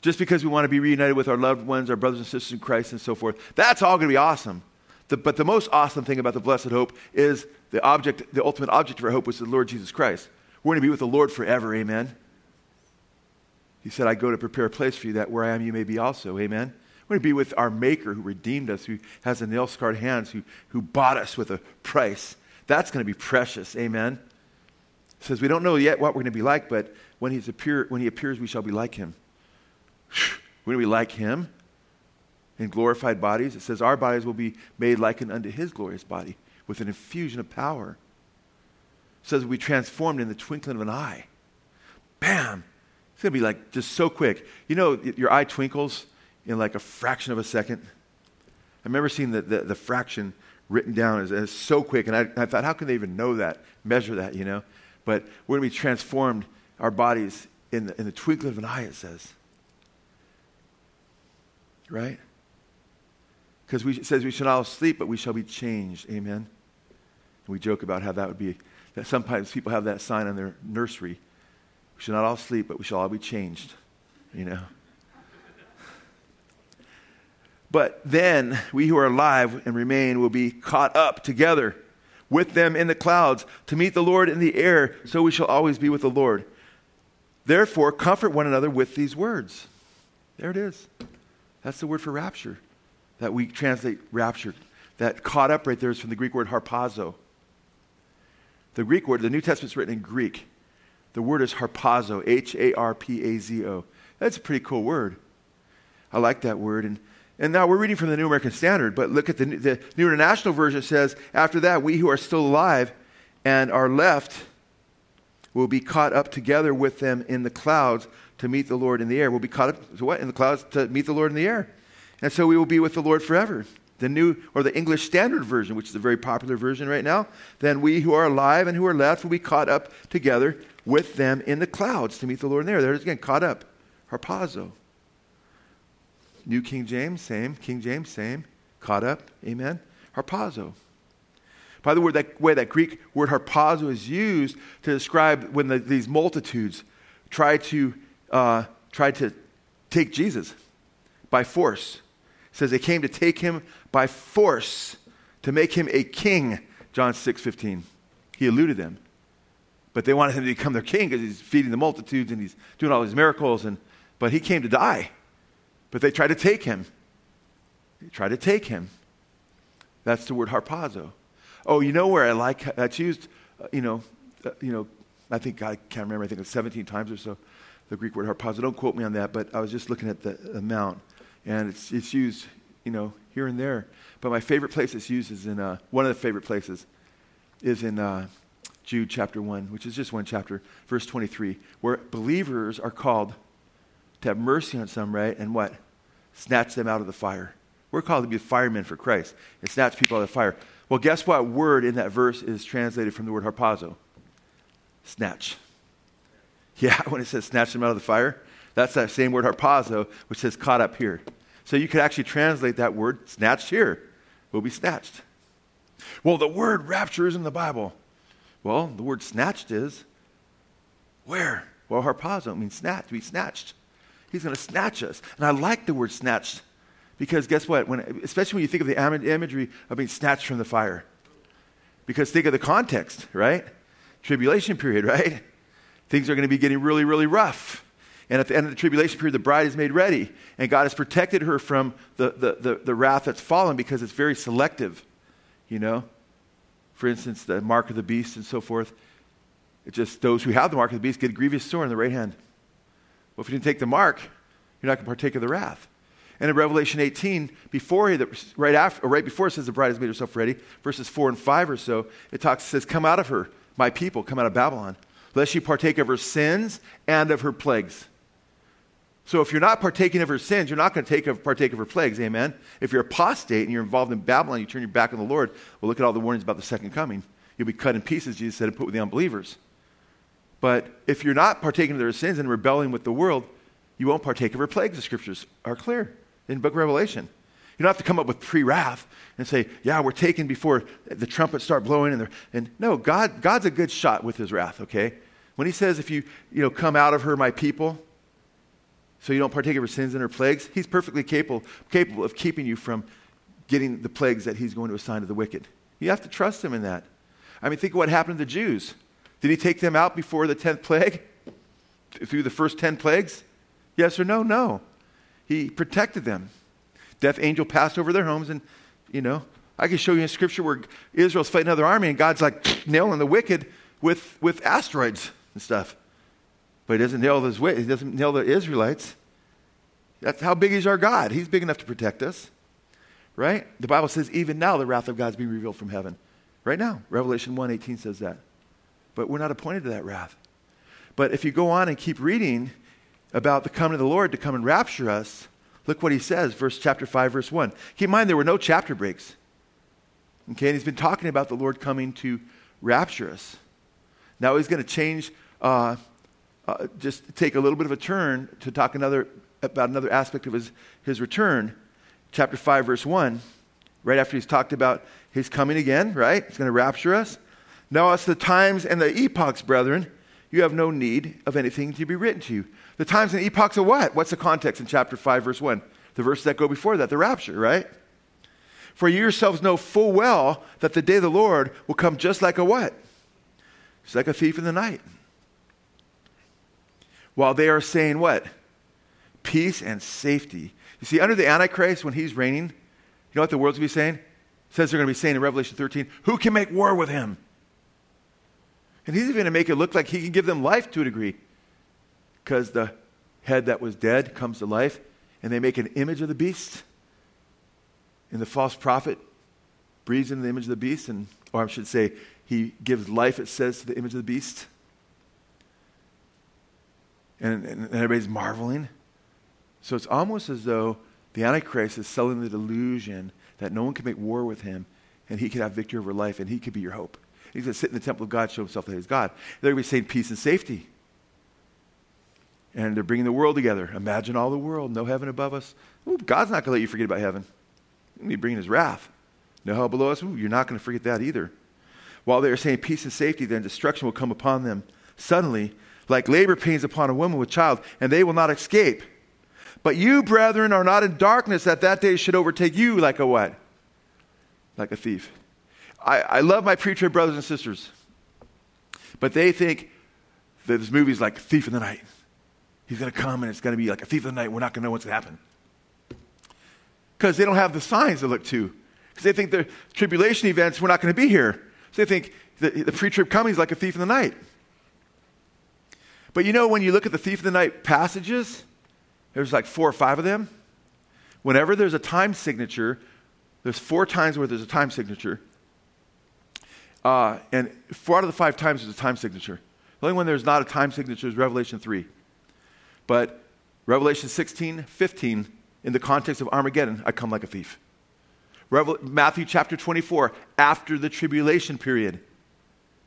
just because we want to be reunited with our loved ones, our brothers and sisters in Christ, and so forth. That's all going to be awesome. The, but the most awesome thing about the blessed hope is the object, the ultimate object of our hope was the Lord Jesus Christ. We're going to be with the Lord forever. Amen. He said, I go to prepare a place for you that where I am, you may be also. Amen. We're going to be with our Maker who redeemed us, who has the nail scarred hands, who, who bought us with a price. That's going to be precious. Amen. says, We don't know yet what we're going to be like, but when, he's appear, when he appears, we shall be like him. When we like him, in glorified bodies. It says our bodies will be made likened unto his glorious body with an infusion of power. It says be transformed in the twinkling of an eye. Bam! It's going to be like just so quick. You know, your eye twinkles in like a fraction of a second. I remember seeing the, the, the fraction written down as, as so quick, and I, I thought, how can they even know that, measure that, you know? But we're going to be transformed, our bodies, in the, in the twinkling of an eye, it says. Right? Because it says we shall not sleep, but we shall be changed. Amen? And we joke about how that would be, that sometimes people have that sign on their nursery. We shall not all sleep, but we shall all be changed. You know? But then we who are alive and remain will be caught up together with them in the clouds to meet the Lord in the air, so we shall always be with the Lord. Therefore, comfort one another with these words. There it is. That's the word for rapture that we translate rapture. That caught up right there is from the Greek word harpazo. The Greek word, the New Testament's written in Greek. The word is harpazo, H A R P A Z O. That's a pretty cool word. I like that word. And and now we're reading from the New American Standard, but look at the, the New International Version says, after that, we who are still alive and are left will be caught up together with them in the clouds to meet the Lord in the air. We'll be caught up to what? In the clouds to meet the Lord in the air. And so we will be with the Lord forever. The new or the English Standard Version, which is a very popular version right now, then we who are alive and who are left will be caught up together with them in the clouds to meet the Lord in the air. There's again, caught up. Harpazo. New King James, same. King James, same. Caught up, amen. Harpazo. By the way, that way that Greek word harpazo is used to describe when the, these multitudes try to, uh, try to take Jesus by force. It says they came to take him by force to make him a king, John 6 15. He eluded them. But they wanted him to become their king because he's feeding the multitudes and he's doing all these miracles. And, but he came to die. But they tried to take him. They tried to take him. That's the word harpazo. Oh, you know where I like that's used, uh, you know, uh, you know, I think I can't remember, I think it's 17 times or so, the Greek word harpazo. Don't quote me on that, but I was just looking at the amount. And it's, it's used, you know, here and there. But my favorite place it's used is in, uh, one of the favorite places is in uh, Jude chapter 1, which is just one chapter, verse 23, where believers are called to have mercy on some, right? And what? Snatch them out of the fire. We're called to be firemen for Christ and snatch people out of the fire. Well, guess what word in that verse is translated from the word harpazo? Snatch. Yeah, when it says snatch them out of the fire, that's that same word harpazo, which says caught up here. So you could actually translate that word snatched here. We'll be snatched. Well, the word rapture is in the Bible. Well, the word snatched is where? Well, harpazo means snatched, to be snatched. He's going to snatch us. And I like the word snatched because guess what? When, especially when you think of the imagery of being snatched from the fire. Because think of the context, right? Tribulation period, right? Things are going to be getting really, really rough. And at the end of the tribulation period, the bride is made ready. And God has protected her from the, the, the, the wrath that's fallen because it's very selective, you know? For instance, the mark of the beast and so forth. It just, those who have the mark of the beast get a grievous sore in the right hand. Well, if you didn't take the mark, you're not going to partake of the wrath. And in Revelation 18, before he, right after, or right before it says the bride has made herself ready, verses four and five or so, it talks, it says, "Come out of her, my people, come out of Babylon, lest you partake of her sins and of her plagues." So if you're not partaking of her sins, you're not going to take of, partake of her plagues. Amen. If you're apostate and you're involved in Babylon, you turn your back on the Lord. Well, look at all the warnings about the second coming. You'll be cut in pieces, Jesus said, and put with the unbelievers. But if you're not partaking of their sins and rebelling with the world, you won't partake of her plagues. The scriptures are clear in book of Revelation. You don't have to come up with pre wrath and say, yeah, we're taken before the trumpets start blowing. And, and no, God, God's a good shot with his wrath, okay? When he says, if you, you know, come out of her, my people, so you don't partake of her sins and her plagues, he's perfectly capable, capable of keeping you from getting the plagues that he's going to assign to the wicked. You have to trust him in that. I mean, think of what happened to the Jews. Did he take them out before the 10th plague? Through the first 10 plagues? Yes or no? No. He protected them. Death angel passed over their homes, and, you know, I can show you in scripture where Israel's fighting another army, and God's like nailing the wicked with, with asteroids and stuff. But he doesn't nail those he doesn't nail the Israelites. That's how big is our God. He's big enough to protect us. Right? The Bible says, even now the wrath of God is being revealed from heaven. Right now. Revelation 1:18 says that. But we're not appointed to that wrath. But if you go on and keep reading about the coming of the Lord to come and rapture us, look what he says, verse chapter 5, verse 1. Keep in mind there were no chapter breaks. Okay, and he's been talking about the Lord coming to rapture us. Now he's going to change, uh, uh, just take a little bit of a turn to talk another, about another aspect of his, his return. Chapter 5, verse 1, right after he's talked about his coming again, right? He's going to rapture us. Now, as the times and the epochs, brethren, you have no need of anything to be written to you. The times and epochs of what? What's the context in chapter 5, verse 1? The verses that go before that, the rapture, right? For you yourselves know full well that the day of the Lord will come just like a what? It's like a thief in the night. While they are saying what? Peace and safety. You see, under the Antichrist, when he's reigning, you know what the world's going to be saying? It says they're going to be saying in Revelation 13, who can make war with him? And he's even going to make it look like he can give them life to a degree. Because the head that was dead comes to life, and they make an image of the beast. And the false prophet breathes into the image of the beast, and, or I should say, he gives life, it says, to the image of the beast. And, and, everybody's marveling. So it's almost as though the Antichrist is selling the delusion that no one can make war with him, and he could have victory over life, and he could be your hope. He's going to sit in the temple of God, show himself that he's God. They're going to be saying peace and safety. And they're bringing the world together. Imagine all the world, no heaven above us. Ooh, God's not going to let you forget about heaven. He's going to be bringing his wrath. No hell below us. Ooh, you're not going to forget that either. While they are saying peace and safety, then destruction will come upon them suddenly, like labor pains upon a woman with child, and they will not escape. But you, brethren, are not in darkness that that day should overtake you like a what? Like a thief. I, I love my preacher brothers and sisters, but they think that this movie is like Thief in the Night. He's going to come and it's going to be like a thief in the night. We're not going to know what's going to happen. Because they don't have the signs to look to. Because they think the tribulation events, we're not going to be here. So they think the, the pre trib coming is like a thief in the night. But you know, when you look at the thief of the night passages, there's like four or five of them. Whenever there's a time signature, there's four times where there's a time signature. Uh, and four out of the five times there's a time signature. The only one there's not a time signature is Revelation 3. But Revelation 16, 15, in the context of Armageddon, I come like a thief. Revel- Matthew chapter 24, after the tribulation period,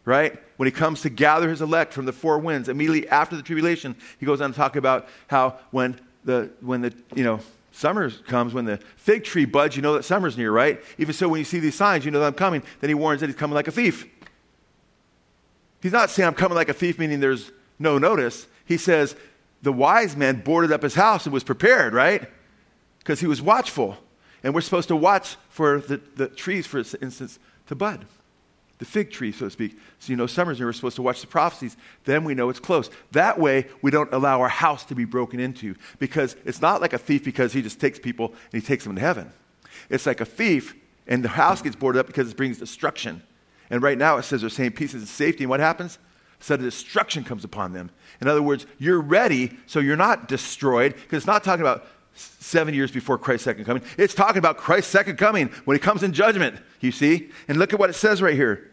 right? When he comes to gather his elect from the four winds, immediately after the tribulation, he goes on to talk about how when the, when the, you know, summer comes, when the fig tree buds, you know that summer's near, right? Even so, when you see these signs, you know that I'm coming. Then he warns that he's coming like a thief. He's not saying I'm coming like a thief, meaning there's no notice. He says the wise man boarded up his house and was prepared, right? Because he was watchful. And we're supposed to watch for the, the trees, for instance, to bud the fig tree, so to speak. So you know summer's near. We're supposed to watch the prophecies. Then we know it's close. That way, we don't allow our house to be broken into because it's not like a thief because he just takes people and he takes them to heaven. It's like a thief and the house gets boarded up because it brings destruction. And right now it says they're saying pieces of safety. And what happens? Sudden destruction comes upon them. In other words, you're ready so you're not destroyed because it's not talking about seven years before Christ's second coming. It's talking about Christ's second coming when he comes in judgment, you see? And look at what it says right here.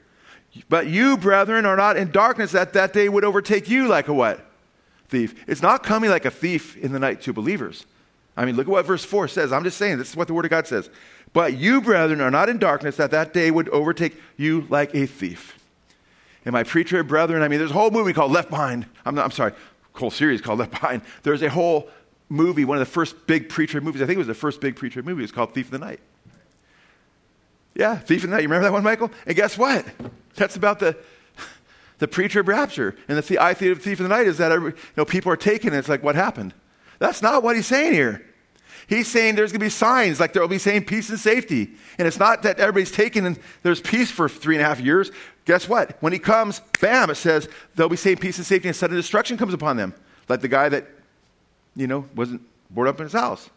But you, brethren, are not in darkness that that day would overtake you like a what? Thief. It's not coming like a thief in the night to believers. I mean, look at what verse 4 says. I'm just saying, this is what the Word of God says. But you, brethren, are not in darkness that that day would overtake you like a thief. And my preacher brethren, I mean, there's a whole movie called Left Behind. I'm, not, I'm sorry, whole series called Left Behind. There's a whole movie, one of the first big pre-trib movies. I think it was the first big preacher movie. It's called Thief of the Night. Yeah, Thief of the Night. You remember that one, Michael? And guess what? That's about the the pre-trib rapture. And the, the of Thief of the Night is that every, you know, people are taken and it's like, what happened? That's not what he's saying here. He's saying there's going to be signs, like there will be saying peace and safety. And it's not that everybody's taken and there's peace for three and a half years. Guess what? When he comes, bam, it says they'll be saying peace and safety and sudden destruction comes upon them. Like the guy that you know, wasn't bored up in his house.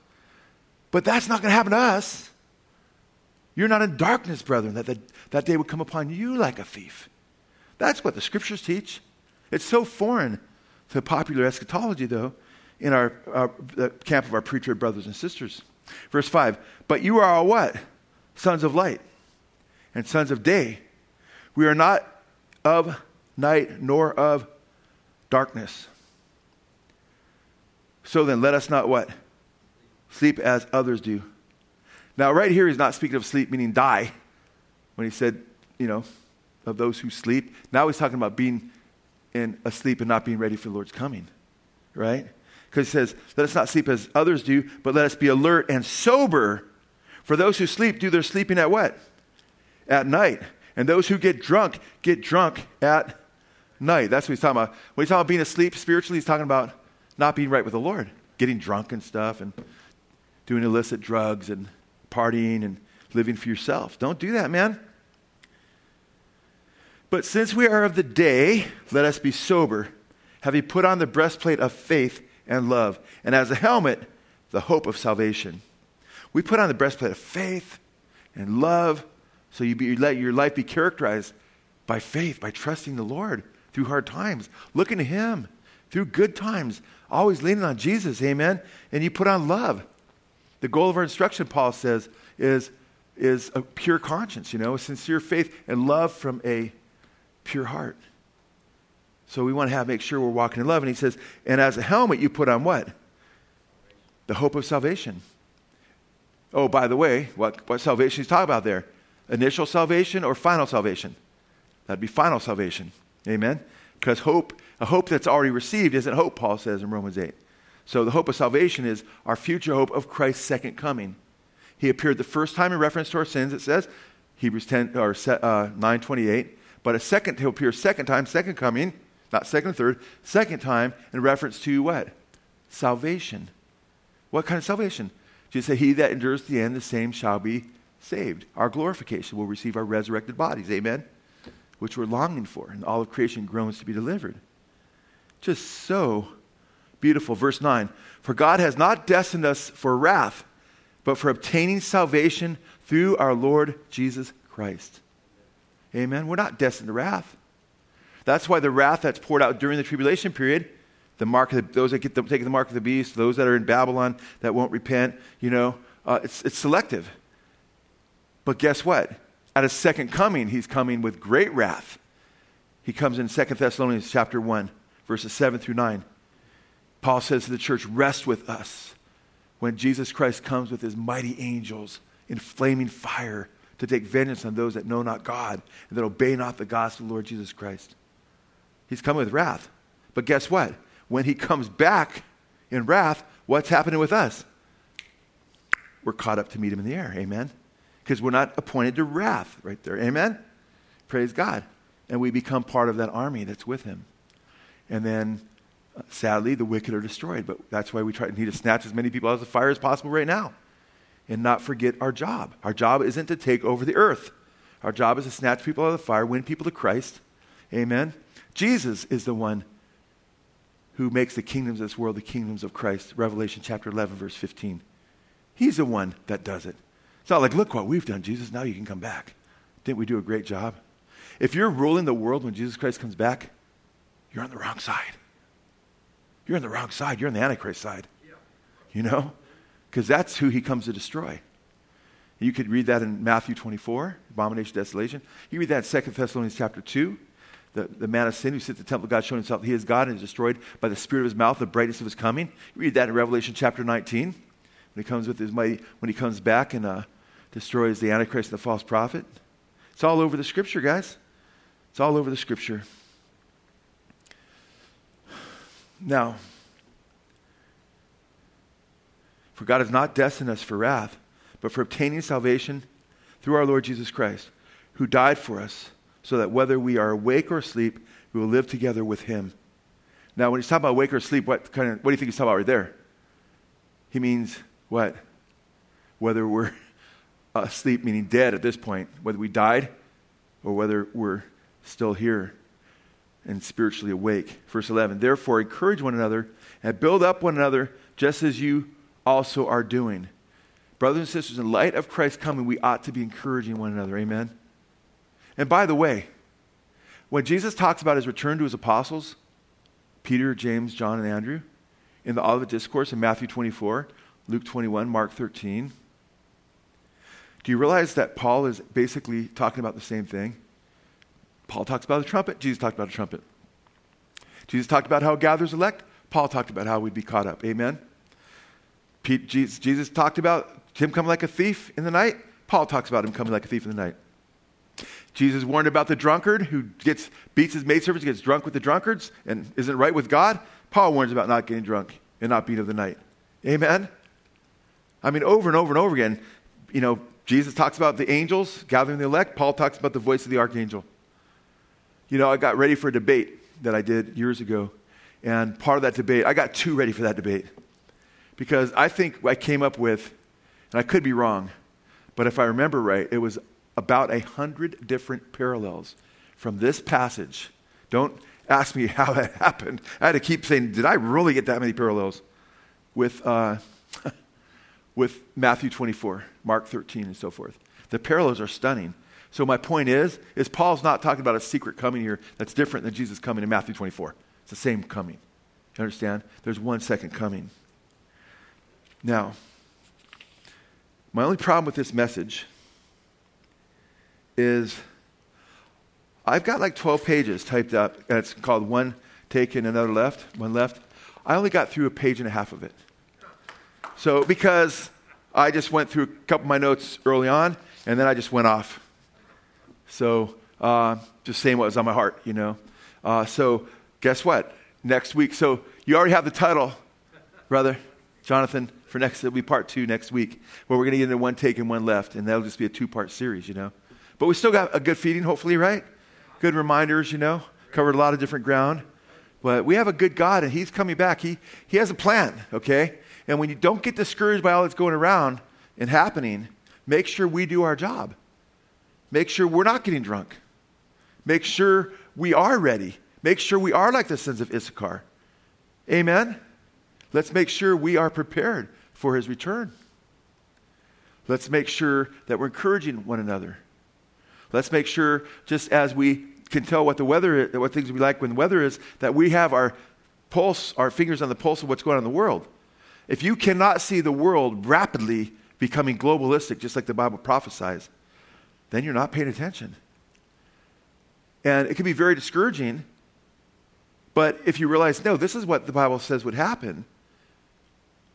But that's not going to happen to us. You're not in darkness, brethren, that the, that day would come upon you like a thief. That's what the scriptures teach. It's so foreign to popular eschatology, though, in our, our the camp of our pre-trib brothers and sisters. Verse 5, but you are all what? Sons of light and sons of day. We are not of night nor of darkness. So then, let us not what? Sleep as others do. Now, right here, he's not speaking of sleep meaning die when he said, you know, of those who sleep. Now he's talking about being in asleep and not being ready for the Lord's coming, right? Because he says, let us not sleep as others do, but let us be alert and sober. For those who sleep do their sleeping at what? At night. And those who get drunk get drunk at night. That's what he's talking about. When he's talking about being asleep spiritually, he's talking about not being right with the Lord, getting drunk and stuff and doing illicit drugs and partying and living for yourself. Don't do that, man. But since we are of the day, let us be sober, having put on the breastplate of faith and love, and as a helmet, the hope of salvation. We put on the breastplate of faith and love, so you, be, you let your life be characterized by faith, by trusting the Lord through hard times, looking to Him through good times, always leaning on Jesus, amen? And you put on love. The goal of our instruction, Paul says, is, is a pure conscience, you know, a sincere faith and love from a pure heart. So we want to have make sure we're walking in love. And he says, and as a helmet, you put on what? The hope of salvation. Oh, by the way, what, what salvation he's talking about there? Initial salvation or final salvation? That'd be final salvation. Amen? Because hope, a hope that's already received isn't hope, Paul says in Romans 8. So the hope of salvation is our future hope of Christ's second coming. He appeared the first time in reference to our sins, it says, Hebrews 10 or uh, 928. But a second, he'll appear second time, second coming, not second and third, second time in reference to what? Salvation. What kind of salvation? Jesus said, He that endures the end, the same shall be saved. Our glorification will receive our resurrected bodies. Amen? Which we're longing for, and all of creation groans to be delivered. Just so beautiful. Verse 9 For God has not destined us for wrath, but for obtaining salvation through our Lord Jesus Christ. Amen. We're not destined to wrath. That's why the wrath that's poured out during the tribulation period, the mark of the, those that get the, take the mark of the beast, those that are in Babylon that won't repent, you know, uh, it's, it's selective. But guess what? At his second coming, he's coming with great wrath. He comes in 2 Thessalonians chapter 1, verses 7 through 9. Paul says to the church, Rest with us when Jesus Christ comes with his mighty angels in flaming fire to take vengeance on those that know not God and that obey not the gospel of the Lord Jesus Christ. He's coming with wrath. But guess what? When he comes back in wrath, what's happening with us? We're caught up to meet him in the air. Amen? Because we're not appointed to wrath right there. Amen? Praise God. And we become part of that army that's with him. And then uh, sadly, the wicked are destroyed. But that's why we try need to snatch as many people out of the fire as possible right now and not forget our job. Our job isn't to take over the earth, our job is to snatch people out of the fire, win people to Christ. Amen. Jesus is the one who makes the kingdoms of this world the kingdoms of Christ. Revelation chapter 11, verse 15. He's the one that does it. It's not like, look what we've done, Jesus. Now you can come back. Didn't we do a great job? If you're ruling the world when Jesus Christ comes back, you're on the wrong side. You're on the wrong side. You're on the Antichrist side. You know? Because that's who he comes to destroy. You could read that in Matthew 24, abomination, desolation. You read that in 2 Thessalonians chapter 2. The, the man of sin who sits at the temple of God showing himself he is God and is destroyed by the spirit of his mouth, the brightness of his coming. You read that in Revelation chapter 19 when he comes with his mighty, when he comes back and uh, destroys the Antichrist and the false prophet. It's all over the scripture, guys. It's all over the scripture. Now, for God has not destined us for wrath, but for obtaining salvation through our Lord Jesus Christ, who died for us, so that whether we are awake or asleep, we will live together with him. Now, when he's talking about awake or asleep, what, kind of, what do you think he's talking about right there? He means what? Whether we're asleep, meaning dead at this point, whether we died or whether we're still here and spiritually awake. Verse 11, therefore encourage one another and build up one another just as you also are doing. Brothers and sisters, in light of Christ's coming, we ought to be encouraging one another. Amen? And by the way, when Jesus talks about his return to his apostles, Peter, James, John, and Andrew, in the Olivet Discourse in Matthew 24, Luke 21, Mark 13. Do you realize that Paul is basically talking about the same thing? Paul talks about a trumpet, Jesus talked about a trumpet. Jesus talked about how it gathers elect, Paul talked about how we'd be caught up. Amen? Pete, Jesus, Jesus talked about him coming like a thief in the night, Paul talks about him coming like a thief in the night. Jesus warned about the drunkard who gets, beats his maidservants, gets drunk with the drunkards, and isn't right with God. Paul warns about not getting drunk and not being of the night. Amen? I mean, over and over and over again, you know, Jesus talks about the angels gathering the elect. Paul talks about the voice of the archangel. You know, I got ready for a debate that I did years ago. And part of that debate, I got too ready for that debate. Because I think I came up with, and I could be wrong, but if I remember right, it was about a hundred different parallels from this passage. Don't ask me how that happened. I had to keep saying, did I really get that many parallels with, uh, with Matthew 24, Mark 13, and so forth? The parallels are stunning. So my point is, is Paul's not talking about a secret coming here that's different than Jesus coming in Matthew 24. It's the same coming. You understand? There's one second coming. Now, my only problem with this message is I've got like 12 pages typed up, and it's called One Taken, Another Left, One Left. I only got through a page and a half of it. So, because I just went through a couple of my notes early on, and then I just went off. So, uh, just saying what was on my heart, you know. Uh, so, guess what? Next week. So, you already have the title, brother Jonathan, for next, it'll be part two next week, where we're going to get into one take and one left, and that'll just be a two part series, you know. But we still got a good feeding, hopefully, right? Good reminders, you know. Covered a lot of different ground. But we have a good God, and He's coming back. He, he has a plan, okay? And when you don't get discouraged by all that's going around and happening, make sure we do our job. Make sure we're not getting drunk. Make sure we are ready. Make sure we are like the sons of Issachar. Amen? Let's make sure we are prepared for his return. Let's make sure that we're encouraging one another. Let's make sure, just as we can tell what the weather is, what things we like when the weather is, that we have our pulse, our fingers on the pulse of what's going on in the world. If you cannot see the world rapidly becoming globalistic, just like the Bible prophesies, then you're not paying attention. And it can be very discouraging. But if you realize, no, this is what the Bible says would happen,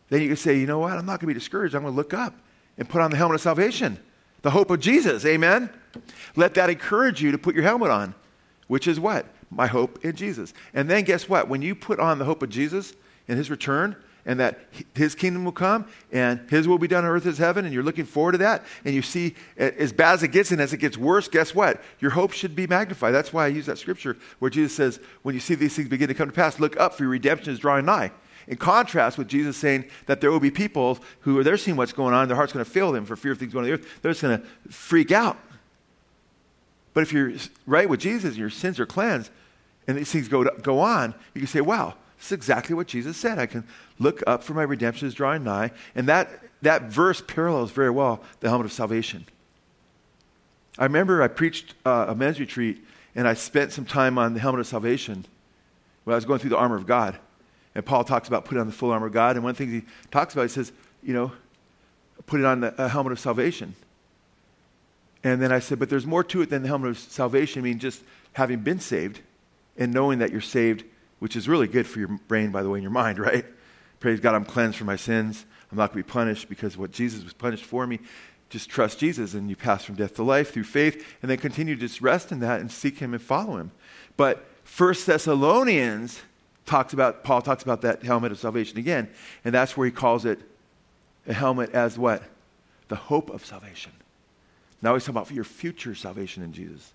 then you can say, you know what? I'm not going to be discouraged. I'm going to look up and put on the helmet of salvation, the hope of Jesus. Amen? Let that encourage you to put your helmet on, which is what? My hope in Jesus. And then guess what? When you put on the hope of Jesus and his return, and that his kingdom will come and his will be done on earth as heaven and you're looking forward to that and you see as bad as it gets and as it gets worse guess what? Your hope should be magnified. That's why i use that scripture where jesus says when you see these things begin to come to pass look up for your redemption is drawing nigh. In contrast with jesus saying that there will be people who are they're seeing what's going on their heart's going to fail them for fear of things going on the earth. They're just going to freak out. But if you're right with jesus and your sins are cleansed and these things go, go on you can say wow is exactly what Jesus said. I can look up for my redemption is drawing nigh. And that, that verse parallels very well the helmet of salvation. I remember I preached uh, a men's retreat and I spent some time on the helmet of salvation when I was going through the armor of God. And Paul talks about putting on the full armor of God. And one thing he talks about, he says, you know, put it on the helmet of salvation. And then I said, but there's more to it than the helmet of salvation. I mean, just having been saved and knowing that you're saved which is really good for your brain, by the way, and your mind, right? Praise God, I'm cleansed from my sins. I'm not going to be punished because what Jesus was punished for me. Just trust Jesus and you pass from death to life through faith and then continue to just rest in that and seek him and follow him. But First Thessalonians talks about, Paul talks about that helmet of salvation again, and that's where he calls it a helmet as what? The hope of salvation. Now he's talking about your future salvation in Jesus.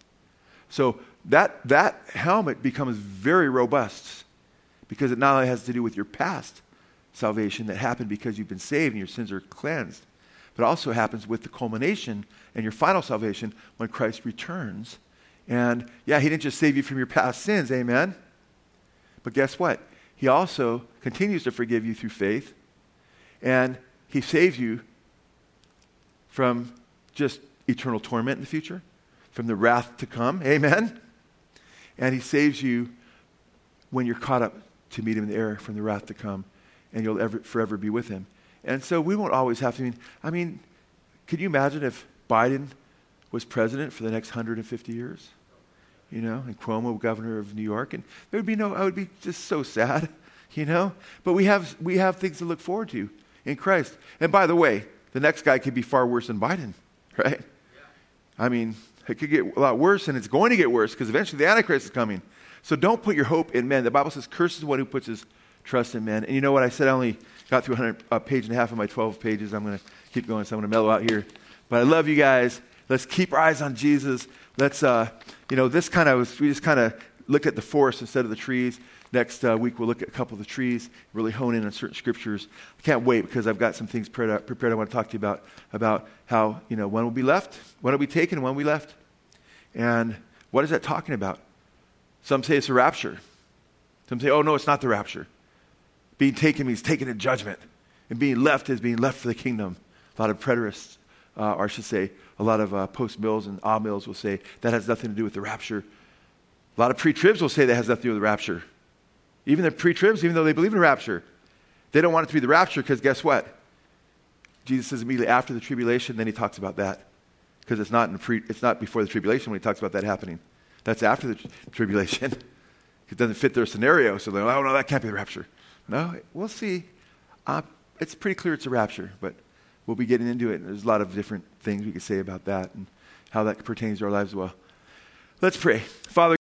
So that, that helmet becomes very robust because it not only has to do with your past salvation that happened because you've been saved and your sins are cleansed, but also happens with the culmination and your final salvation when Christ returns. And yeah, he didn't just save you from your past sins, amen? But guess what? He also continues to forgive you through faith, and he saves you from just eternal torment in the future from the wrath to come. Amen? And he saves you when you're caught up to meet him in the air from the wrath to come. and you'll ever, forever be with him. And so we won't always have to. I mean, I mean, could you imagine if Biden was president for the next 150 years? You know, and Cuomo governor of New York, and there would be no. I would be just so sad, you know. But we have we have things to look forward to in Christ. And by the way, the next guy could be far worse than Biden, right? Yeah. I mean, it could get a lot worse, and it's going to get worse because eventually the Antichrist is coming. So don't put your hope in men. The Bible says, "Curses the one who puts his trust in men." And you know what I said? I only got through a page and a half of my 12 pages. I'm going to keep going, so I'm going to mellow out here. But I love you guys. Let's keep our eyes on Jesus. Let's, uh, you know, this kind of was, we just kind of looked at the forest instead of the trees. Next uh, week, we'll look at a couple of the trees, really hone in on certain scriptures. I can't wait because I've got some things prepared, prepared I want to talk to you about, about how, you know, when will be left, when will be taken, when will be left. And what is that talking about? Some say it's a rapture. Some say, oh, no, it's not the rapture. Being taken means taken in judgment. And being left is being left for the kingdom. A lot of preterists, uh, or I should say, a lot of uh, post mills and ah mills will say that has nothing to do with the rapture. A lot of pre tribs will say that has nothing to do with the rapture. Even the pre tribs, even though they believe in rapture, they don't want it to be the rapture because guess what? Jesus says immediately after the tribulation, then he talks about that. Because it's, not pre, it's not before the tribulation when he talks about that happening. That's after the tribulation. it doesn't fit their scenario, so they're like, oh, no, that can't be the rapture. No, we'll see. Uh, it's pretty clear it's a rapture, but we'll be getting into it. And There's a lot of different things we could say about that and how that pertains to our lives as well. Let's pray. Father,